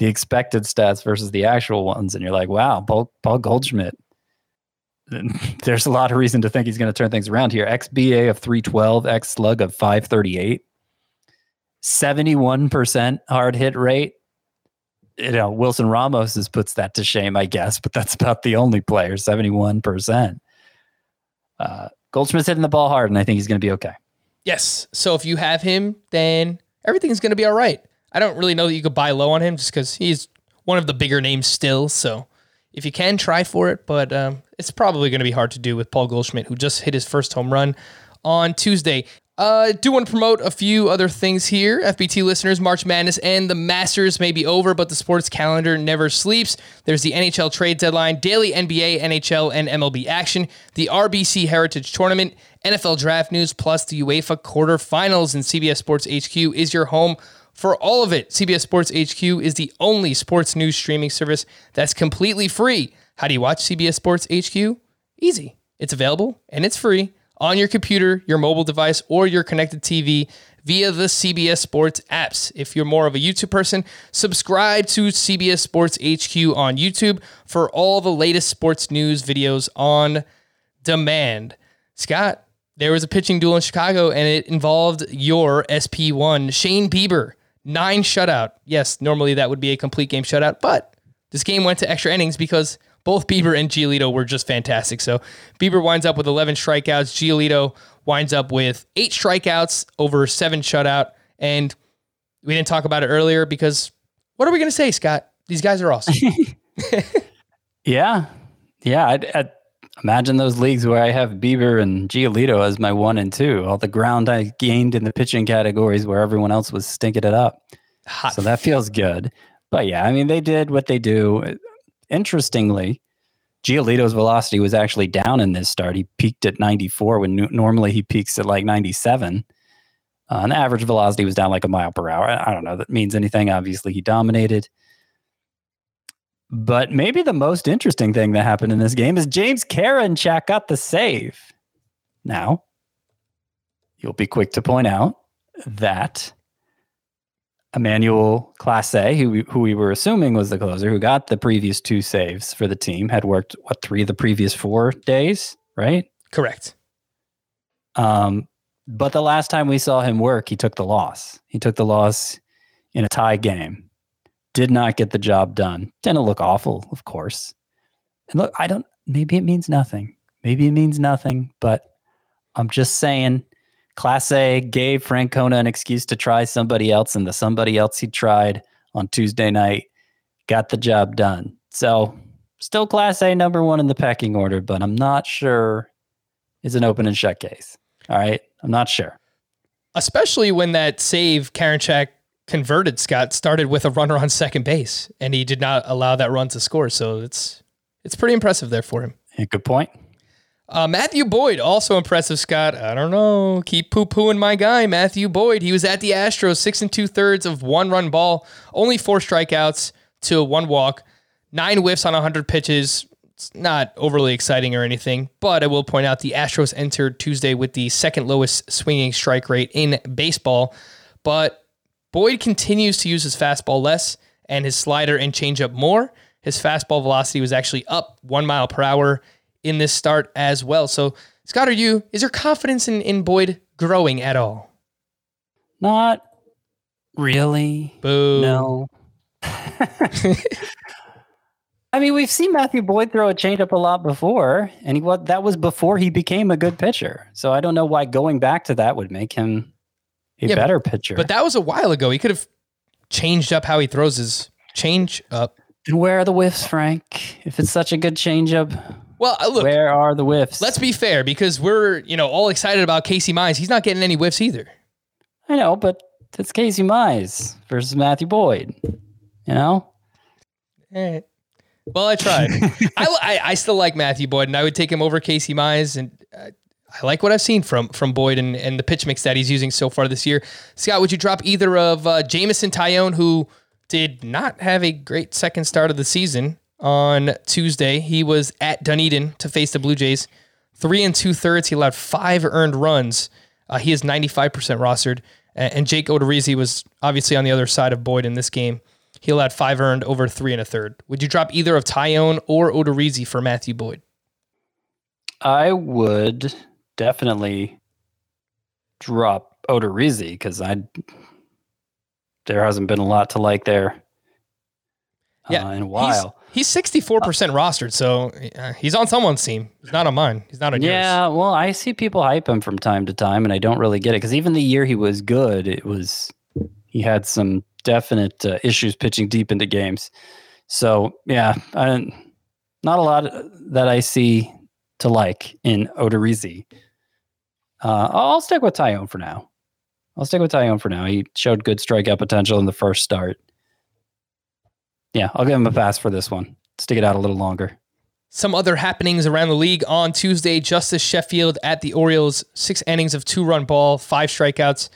the expected stats versus the actual ones, and you're like, wow, Paul, Paul Goldschmidt. [laughs] There's a lot of reason to think he's going to turn things around here. XBA of 312, X slug of 538. 71% hard hit rate. You know, Wilson Ramos is, puts that to shame, I guess, but that's about the only player, 71%. Uh, Goldschmidt's hitting the ball hard, and I think he's going to be okay. Yes. So if you have him, then everything's going to be all right. I don't really know that you could buy low on him just because he's one of the bigger names still. So if you can, try for it, but um, it's probably going to be hard to do with Paul Goldschmidt, who just hit his first home run on Tuesday. I uh, do want to promote a few other things here. FBT listeners, March Madness and the Masters may be over, but the sports calendar never sleeps. There's the NHL trade deadline, daily NBA, NHL, and MLB action, the RBC Heritage Tournament, NFL draft news, plus the UEFA quarterfinals. And CBS Sports HQ is your home for all of it. CBS Sports HQ is the only sports news streaming service that's completely free. How do you watch CBS Sports HQ? Easy. It's available and it's free on your computer, your mobile device, or your connected TV via the CBS Sports apps. If you're more of a YouTube person, subscribe to CBS Sports HQ on YouTube for all the latest sports news videos on demand. Scott, there was a pitching duel in Chicago and it involved your SP1, Shane Bieber. Nine shutout. Yes, normally that would be a complete game shutout, but this game went to extra innings because both Bieber and Giolito were just fantastic. So Bieber winds up with 11 strikeouts. Giolito winds up with eight strikeouts over seven shutout. And we didn't talk about it earlier because what are we going to say, Scott? These guys are awesome. [laughs] yeah. Yeah. I'd, I'd, imagine those leagues where I have Bieber and Giolito as my one and two. All the ground I gained in the pitching categories where everyone else was stinking it up. Hot. So that feels good. But yeah, I mean, they did what they do. Interestingly, Giolito's velocity was actually down in this start. He peaked at 94 when normally he peaks at like 97. Uh, and the average velocity was down like a mile per hour. I, I don't know if that means anything. Obviously, he dominated. But maybe the most interesting thing that happened in this game is James Karinchak got the save. Now, you'll be quick to point out that Emmanuel Clase, who who we were assuming was the closer, who got the previous two saves for the team, had worked what three of the previous four days, right? Correct. Um, but the last time we saw him work, he took the loss. He took the loss in a tie game. Did not get the job done. Didn't look awful, of course. And look, I don't. Maybe it means nothing. Maybe it means nothing. But I'm just saying Clase gave Francona an excuse to try somebody else, and the somebody else he tried on Tuesday night got the job done. So, still Clase number one in the pecking order, but I'm not sure is an open and shut case. All right, I'm not sure. Especially when that save Karinchak converted Scott started with a runner on second base, and he did not allow that run to score. So it's it's pretty impressive there for him. Yeah, good point. Uh, Matthew Boyd, also impressive, Scott. I don't know. Keep poo pooing my guy, Matthew Boyd. He was at the Astros, six and two thirds of one run ball, only four strikeouts to one walk, nine whiffs on 100 pitches. It's not overly exciting or anything, but I will point out the Astros entered Tuesday with the second lowest swinging strike rate in baseball. But Boyd continues to use his fastball less and his slider and changeup more. His fastball velocity was actually up one mile per hour in this start as well. So, Scott, are you is your confidence in, in Boyd growing at all? Not really. Boo. No. [laughs] I mean, we've seen Matthew Boyd throw a changeup a lot before, and he what that was before he became a good pitcher. So I don't know why going back to that would make him a Yeah, better pitcher. But that was a while ago. He could have changed up how he throws his change up. And where are the whiffs, Frank? If it's such a good changeup, Well, uh, look, where are the whiffs? let's be fair because we're, you know, all excited about Casey Mize. He's not getting any whiffs either. I know, but that's Casey Mize versus Matthew Boyd. You know, Eh. Well, I tried. [laughs] I, I, I still like Matthew Boyd, and I would take him over Casey Mize, and uh, I like what I've seen from from Boyd and, and the pitch mix that he's using so far this year. Scott, would you drop either of uh, Jameson Taillon, who did not have a great second start of the season on Tuesday? He was at Dunedin to face the Blue Jays, three and two thirds. He allowed five earned runs. Uh, he is ninety five percent rostered, and, and Jake Odorizzi was obviously on the other side of Boyd in this game. He allowed five earned over three and a third. Would you drop either of Tyone or Odorizzi for Matthew Boyd? I would definitely drop Odorizzi because I there hasn't been a lot to like there. Yeah, uh, in a while. He's sixty four percent rostered, so uh, he's on someone's team. He's not on mine. He's not on Yeah, yours. well, I see people hype him from time to time, and I don't really get it because even the year he was good, it was he had some definite uh, issues pitching deep into games. So yeah, I not a lot that I see to like in Odorizzi. Uh, I'll stick with Taillon for now. I'll stick with Taillon for now. He showed good strikeout potential in the first start. Yeah, I'll give him a pass for this one. Stick it out a little longer. Some other happenings around the league on Tuesday. Justice Sheffield at the Orioles, six innings of two run ball, five strikeouts,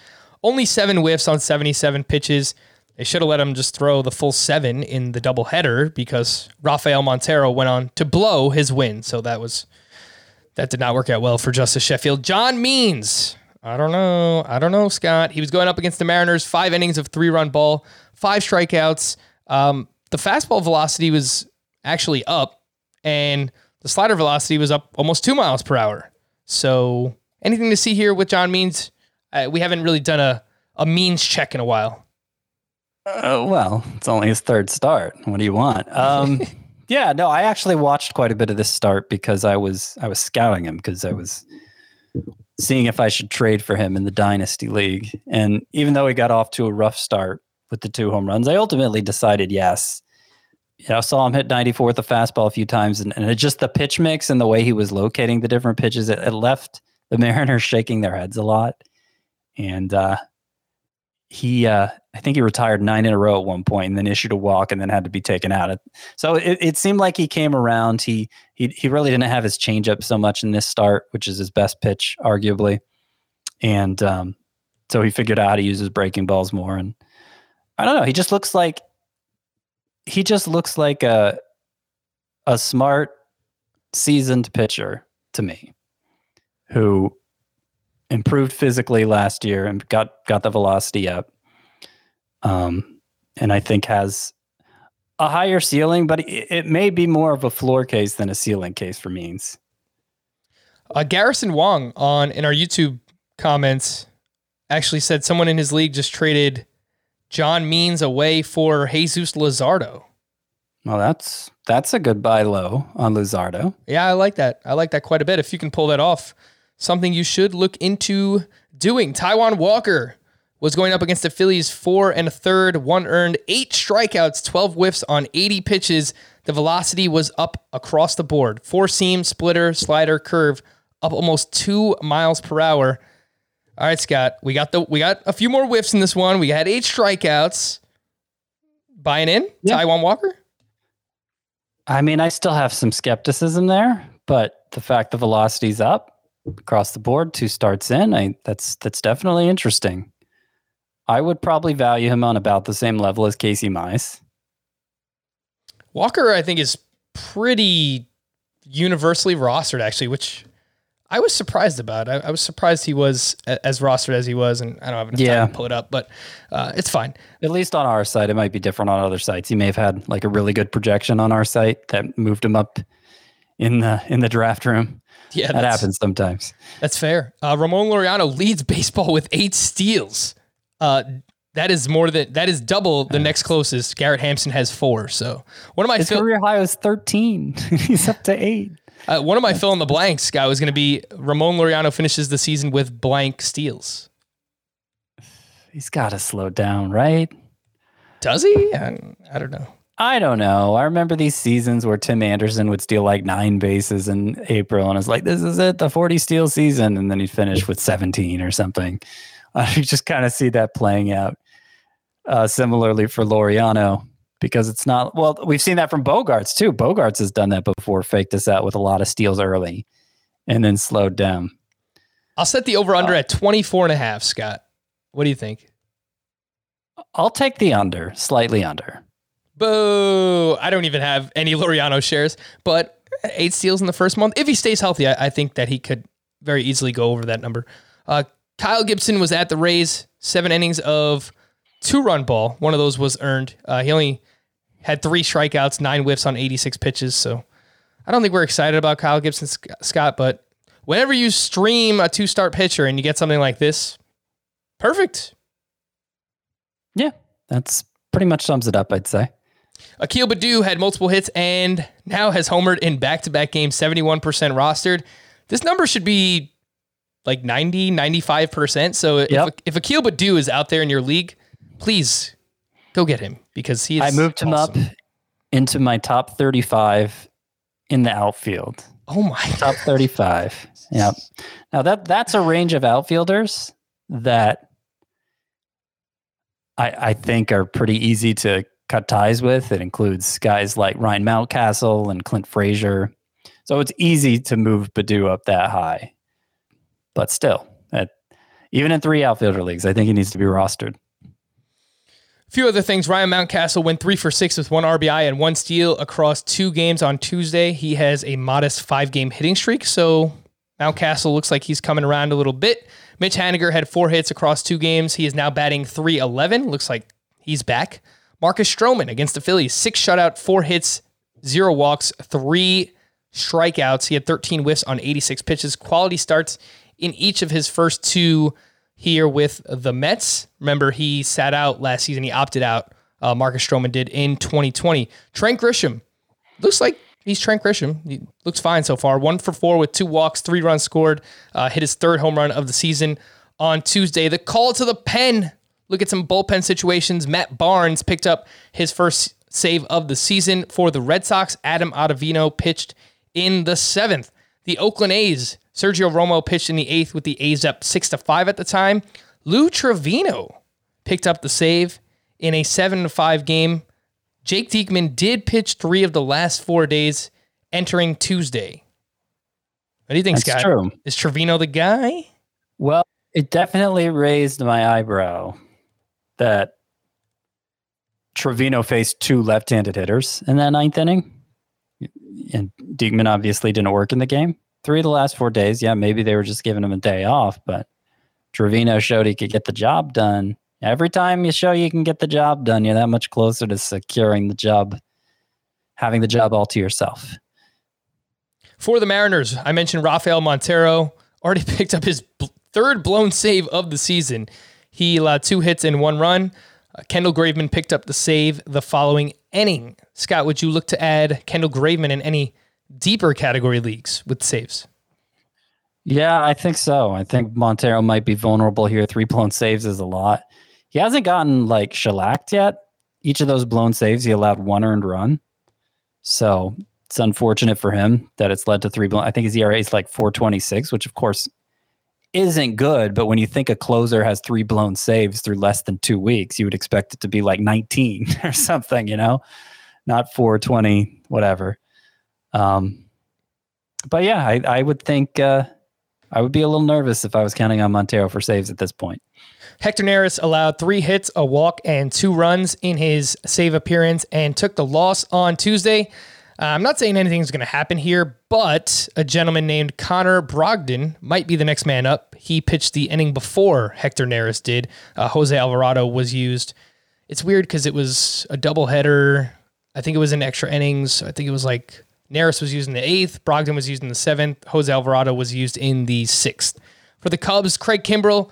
only seven whiffs on 77 pitches. They should have let him just throw the full seven in the doubleheader because Rafael Montero went on to blow his win. So that was that did not work out well for Justice Sheffield. John Means. I don't know. I don't know, Scott. He was going up against the Mariners, five innings of three run ball, five strikeouts. Um, the fastball velocity was actually up, and the slider velocity was up almost two miles per hour. So, anything to see here with John Means? Uh, we haven't really done a, a means check in a while. Uh, well, it's only his third start. What do you want? Um, [laughs] yeah, no, I actually watched quite a bit of this start because I was I was scouting him because I was seeing if I should trade for him in the dynasty league. And even though he got off to a rough start with the two home runs, I ultimately decided yes. You know, I saw him hit 94 with the fastball a few times, and, and it just the pitch mix and the way he was locating the different pitches, it, it left the [laughs] Mariners shaking their heads a lot. And uh, he uh, I think he retired nine in a row at one point and then issued a walk and then had to be taken out. So it, it seemed like he came around. He he he really didn't have his changeup so much in this start, which is his best pitch, arguably. And um, so he figured out how to use his breaking balls more. And I don't know, he just looks like he just looks like a a smart, seasoned pitcher to me, who improved physically last year and got got the velocity up. Um, and I think has a higher ceiling, but it, it, may be more of a floor case than a ceiling case for Means. Uh, Garrison Wong on in our YouTube comments actually said someone in his league just traded John Means away for Jesus Luzardo. Well, that's that's a good buy low on Luzardo. Yeah, I like that. I like that quite a bit. If you can pull that off, something you should look into doing. Taijuan Walker was going up against the Phillies four and a third, one earned, eight strikeouts, 12 whiffs on 80 pitches. The velocity was up across the board. Four seam, splitter, slider, curve, up almost two miles per hour. All right, Scott, we got the we got a few more whiffs in this one. We had eight strikeouts. Buying in, yeah. Taijuan Walker. I mean, I still have some skepticism there, but the fact the velocity's up, across the board, two starts in. I that's that's definitely interesting. I would probably value him on about the same level as Casey Mize. Walker, I think, is pretty universally rostered actually, which I was surprised about. I, I, was surprised he was as rostered as he was, and I don't have enough yeah. time to pull it up, but uh, it's fine. At least on our site, it might be different on other sites. He may have had like a really good projection on our site that moved him up in the in the draft room. Yeah, that happens sometimes. That's fair. Uh, Ramon Laureano leads baseball with eight steals. Uh, that is more than that is double the next closest. Garrett Hampson has four. So one of my his fill- career high was thirteen. [laughs] He's up to eight. Uh, one of my fill in the blanks guy was going to be Ramon Laureano finishes the season with blank steals. He's got to slow down, right? Does he? I, I don't know. I don't know. I remember these seasons where Tim Anderson would steal like nine bases in April, and I was like, "This is it, the forty steal season," and then he'd finish with seventeen or something. [laughs] You just kind of see that playing out. Uh, similarly for Laureano, because it's not well. We've seen that from Bogaerts too. Bogaerts has done that before, faked us out with a lot of steals early, and then slowed down. I'll set the over under uh, at 24 and a half, Scott. What do you think? I'll take the under, slightly under. Boo! I don't even have any Laureano shares, but eight steals in the first month. If he stays healthy, I, I think that he could very easily go over that number. Uh, Kyle Gibson was at the Rays, seven innings of two run ball. One of those was earned. Uh, he only had three strikeouts, nine whiffs on 86 pitches. So I don't think we're excited about Kyle Gibson, Scott, but whenever you stream a two start pitcher and you get something like this, perfect. Yeah, that's pretty much sums it up, I'd say. Akil Baddoo had multiple hits and now has homered in back to back games, 71% rostered. This number should be like 90, 95%. So yep. if, if Akil Baddoo is out there in your league, please go get him because he I moved him up into my top 35 in the outfield. Oh my [laughs] top 35. Yep. Now that that's a range of outfielders that I I think are pretty easy to cut ties with. It includes guys like Ryan Mountcastle and Clint Frazier. So it's easy to move Baddoo up that high. But still, at, even in three outfielder leagues, I think he needs to be rostered. A few other things. Ryan Mountcastle went three for six with one RBI and one steal across two games on Tuesday. He has a modest five game hitting streak. So Mountcastle looks like he's coming around a little bit. Mitch Haniger had four hits across two games. He is now batting 311. Looks like he's back. Marcus Stroman against the Phillies, six shutout, four hits, zero walks, three strikeouts. He had 13 whiffs on 86 pitches. Quality starts in each of his first two here with the Mets. Remember, he sat out last season. He opted out. Uh, Marcus Stroman did in 2020. Trent Grisham looks like he's Trent Grisham. He looks fine so far. One for four with two walks, three runs scored. Uh, hit his third home run of the season on Tuesday. The call to the pen look at some bullpen situations. Matt Barnes picked up his first save of the season for the Red Sox. Adam Ottavino pitched in the seventh. The Oakland A's, Sergio Romo pitched in the eighth with the A's up six to five at the time. Lou Trivino picked up the save in a seven to five game. Jake Diekman did pitch three of the last four days entering Tuesday. What do you think, That's Scott? true. Is Trivino the guy? Well, it definitely raised my eyebrow that Trivino faced two left-handed hitters in that ninth inning, and Diekman obviously didn't work in the game. Three of the last four days, yeah, maybe they were just giving him a day off, but Trivino showed he could get the job done. Every time you show you can get the job done, you're that much closer to securing the job, having the job all to yourself. For the Mariners, I mentioned Rafael Montero already [laughs] picked up his bl- third blown save of the season. He allowed two hits and one run. Uh, Kendall Graveman picked up the save the following inning. Scott, would you look to add Kendall Graveman in any deeper category leagues with saves? Yeah, I think so. I think Montero might be vulnerable here. Three blown saves is a lot. He hasn't gotten like shellacked yet. Each of those blown saves, he allowed one earned run. So it's unfortunate for him that it's led to three blown. I think his ERA is like 426, which of course isn't good. But when you think a closer has three blown saves through less than two weeks, you would expect it to be like 19 [laughs] or something, you know, not 420, whatever. Um, but yeah, I, I would think uh, I would be a little nervous if I was counting on Montero for saves at this point. Hector Neris allowed three hits, a walk, and two runs in his save appearance and took the loss on Tuesday. Uh, I'm not saying anything's going to happen here, but a gentleman named Connor Brogdon might be the next man up. He pitched the inning before Hector Neris did. Uh, Jose Alvarado was used. It's weird because it was a doubleheader. I think it was in extra innings. I think it was like Neris was used in the eighth, Brogdon was used in the seventh, Jose Alvarado was used in the sixth. For the Cubs, Craig Kimbrel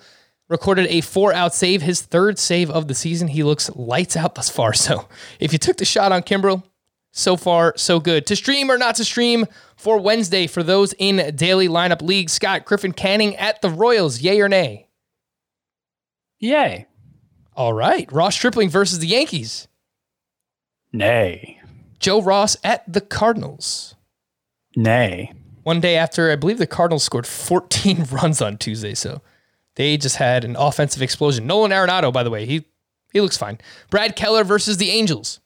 recorded a four out save, his third save of the season. He looks lights out thus far. [laughs] So if you took the shot on Kimbrel, so far, so good. To stream or not to stream for Wednesday for those in daily lineup league, Scott Griffin Canning at the Royals, yay or nay? Yay. All right. Ross Stripling versus the Yankees. Nay. Joe Ross at the Cardinals. Nay. One day after, I believe the Cardinals scored 14 [laughs] runs on Tuesday, so they just had an offensive explosion. Nolan Arenado, by the way, he he looks fine. Brad Keller versus the Angels.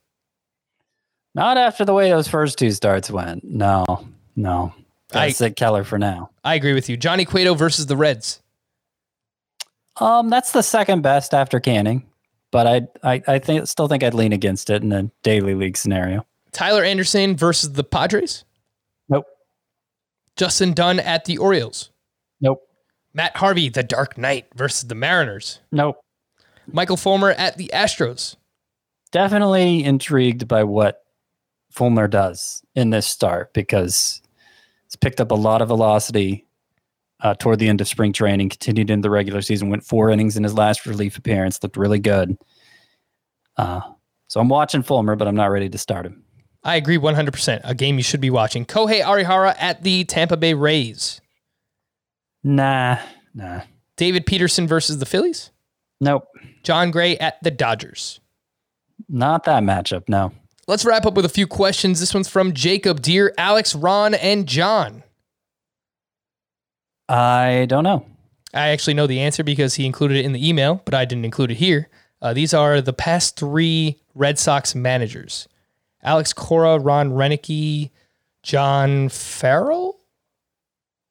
Not after the way those first two starts went. No, no. I- sit Keller for now. I agree with you. Johnny Cueto versus the Reds. Um, that's the second best after Canning, but I, I, I think still think I'd lean against it in a daily league scenario. Tyler Anderson versus the Padres. Nope. Justin Dunn at the Orioles. Nope. Matt Harvey, the Dark Knight versus the Mariners. Nope. Michael Fulmer at the Astros. Definitely intrigued by what Fulmer does in this start because it's picked up a lot of velocity uh, toward the end of spring training, continued in the regular season, went four innings in his last relief appearance, looked really good. Uh, so I'm watching Fulmer, but I'm not ready to start him. I agree 100%. A game you should be watching. Kohei Arihara at the Tampa Bay Rays. Nah, nah, David Peterson versus the Phillies. nope, Jon Gray at the Dodgers. not that matchup. No. Let's wrap up with a few questions. This one's from Jacob, Dear Alex, Ron, and John. I don't know. I actually know the answer because he included it in the email, but I didn't include it here. Uh, these are the past three Red Sox managers Alex Cora, Ron Roenicke, John Farrell.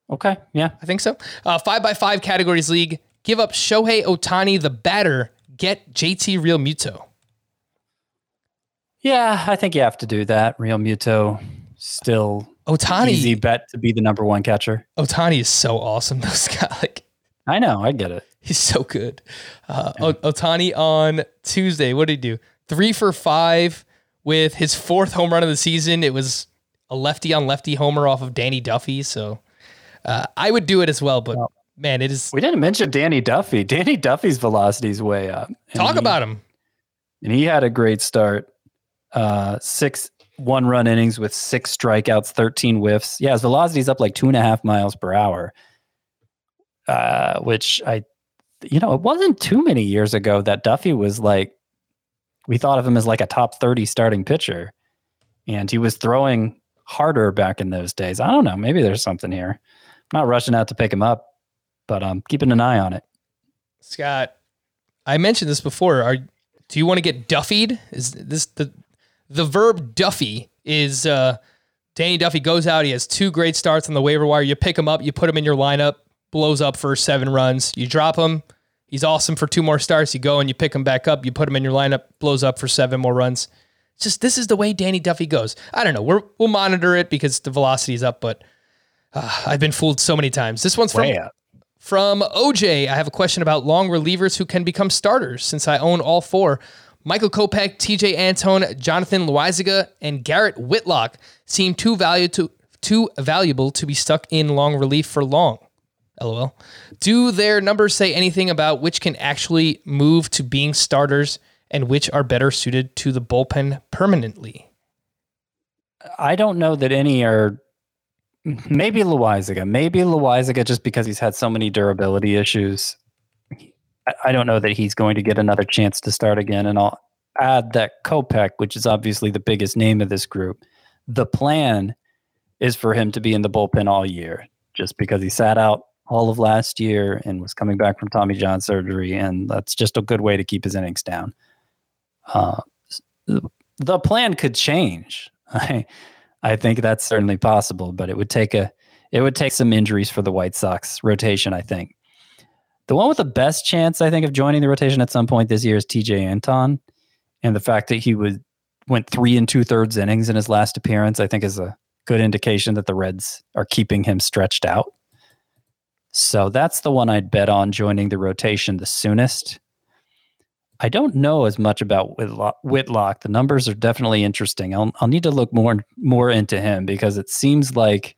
Okay, yeah, I think so. Uh, five by five categories league. Give up Shohei Ohtani, the batter. Get JT Realmuto. Yeah. I think you have to do that. Realmuto still Ohtani. easy bet to be the number one catcher. Ohtani is so awesome. [laughs] Though Scott, like I know, I get it. he's so good. Uh, Ohtani on Tuesday. What did he do? Three for five with his fourth home run of the season. It was a lefty on lefty homer off of Danny Duffy. So uh, I would do it as well. But man, it is We didn't mention Danny Duffy. Danny Duffy's velocity is way up. Talk he- about him. and he had a great start. Uh, six one run innings with six strikeouts, 13 whiffs. Yeah, his velocity's up like two and a half miles per hour. Uh, which I, you know, it wasn't too many years ago that Duffy was like, we thought of him as like a top 30 starting pitcher. And he was throwing harder back in those days. I don't know. Maybe there's something here. I'm not rushing out to pick him up, but I'm keeping an eye on it. Scott, I mentioned this before. Are do you want to get duffied? Is this the the verb duffy is uh Danny Duffy goes out, he has two great starts on the waiver wire. You pick him up, you put him in your lineup, blows up for seven runs. You drop him, he's awesome for two more starts. You go and you pick him back up, you put him in your lineup, blows up for seven more runs. It's just this is the way Danny Duffy goes. I don't know. We're, we'll monitor it because the velocity is up, but uh, I've been fooled so many times. This one's from from OJ. I have a question about long relievers who can become starters since I own all four. Michael Kopech, Tejay Antone, Jonathan Loaisiga, and Garrett Whitlock seem too valuable to too valuable to be stuck in long relief for long. LOL. Do their numbers say anything about which can actually move to being starters and which are better suited to the bullpen permanently? I don't know that any are. Maybe Loaisiga. Maybe Loaisiga just because he's had so many durability issues. I- don't know that he's going to get another chance to start again. And I'll add that Kopech, which is obviously the biggest name of this group, the plan is for him to be in the bullpen all year just because he sat out all of last year and was coming back from Tommy John surgery. And that's just a good way to keep his innings down. Uh, the plan could change. [laughs] I, I think that's certainly possible, but it would take a it would take some injuries for the White Sox rotation. I think the one with the best chance, I think, of joining the rotation at some point this year is Tejay Antone, and the fact that he would went three and two thirds innings in his last appearance, I think, is a good indication that the Reds are keeping him stretched out. So that's the one I'd bet on joining the rotation the soonest. I don't know as much about Whitlock. Whitlock. The numbers are definitely interesting. I'll, I'll need to look more more into him because it seems like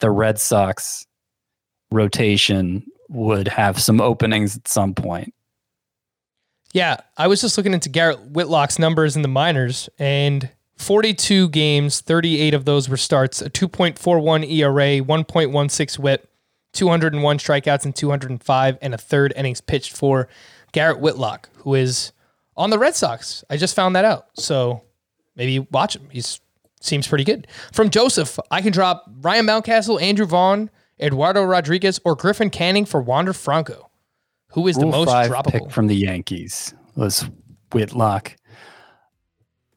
the Red Sox rotation would have some openings at some point. Yeah, I was just looking into Garrett Whitlock's numbers in the minors, and 42 games, 38 of those were starts, a 2.41 ERA, 1.16 WHIP, 201 strikeouts, and 205 and a third innings pitched for Garrett Whitlock, who is on the Red Sox. I just found that out, so maybe watch him. He seems pretty good. From Joseph, I can drop Ryan Mountcastle, Andrew Vaughn, Eduardo Rodriguez, or Griffin Canning for Wander Franco. Who is the Rule most five droppable? pick from the Yankees was Whitlock.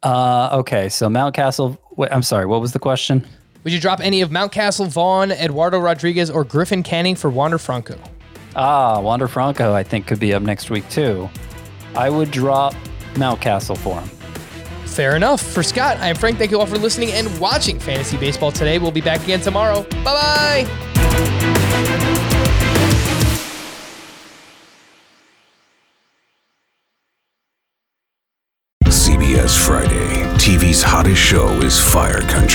Uh, okay, so Mountcastle. Wait, I'm sorry. What was the question? Would you drop any of Mountcastle, Vaughn, Eduardo Rodriguez, or Griffin Canning for Wander Franco? Ah, Wander Franco. I think could be up next week too. I would drop Mountcastle for him. Fair enough. For Scott, I am Frank. Thank you all for listening and watching Fantasy Baseball today. We'll be back again tomorrow. Bye bye. CBS Friday. TV's hottest show is Fire Country.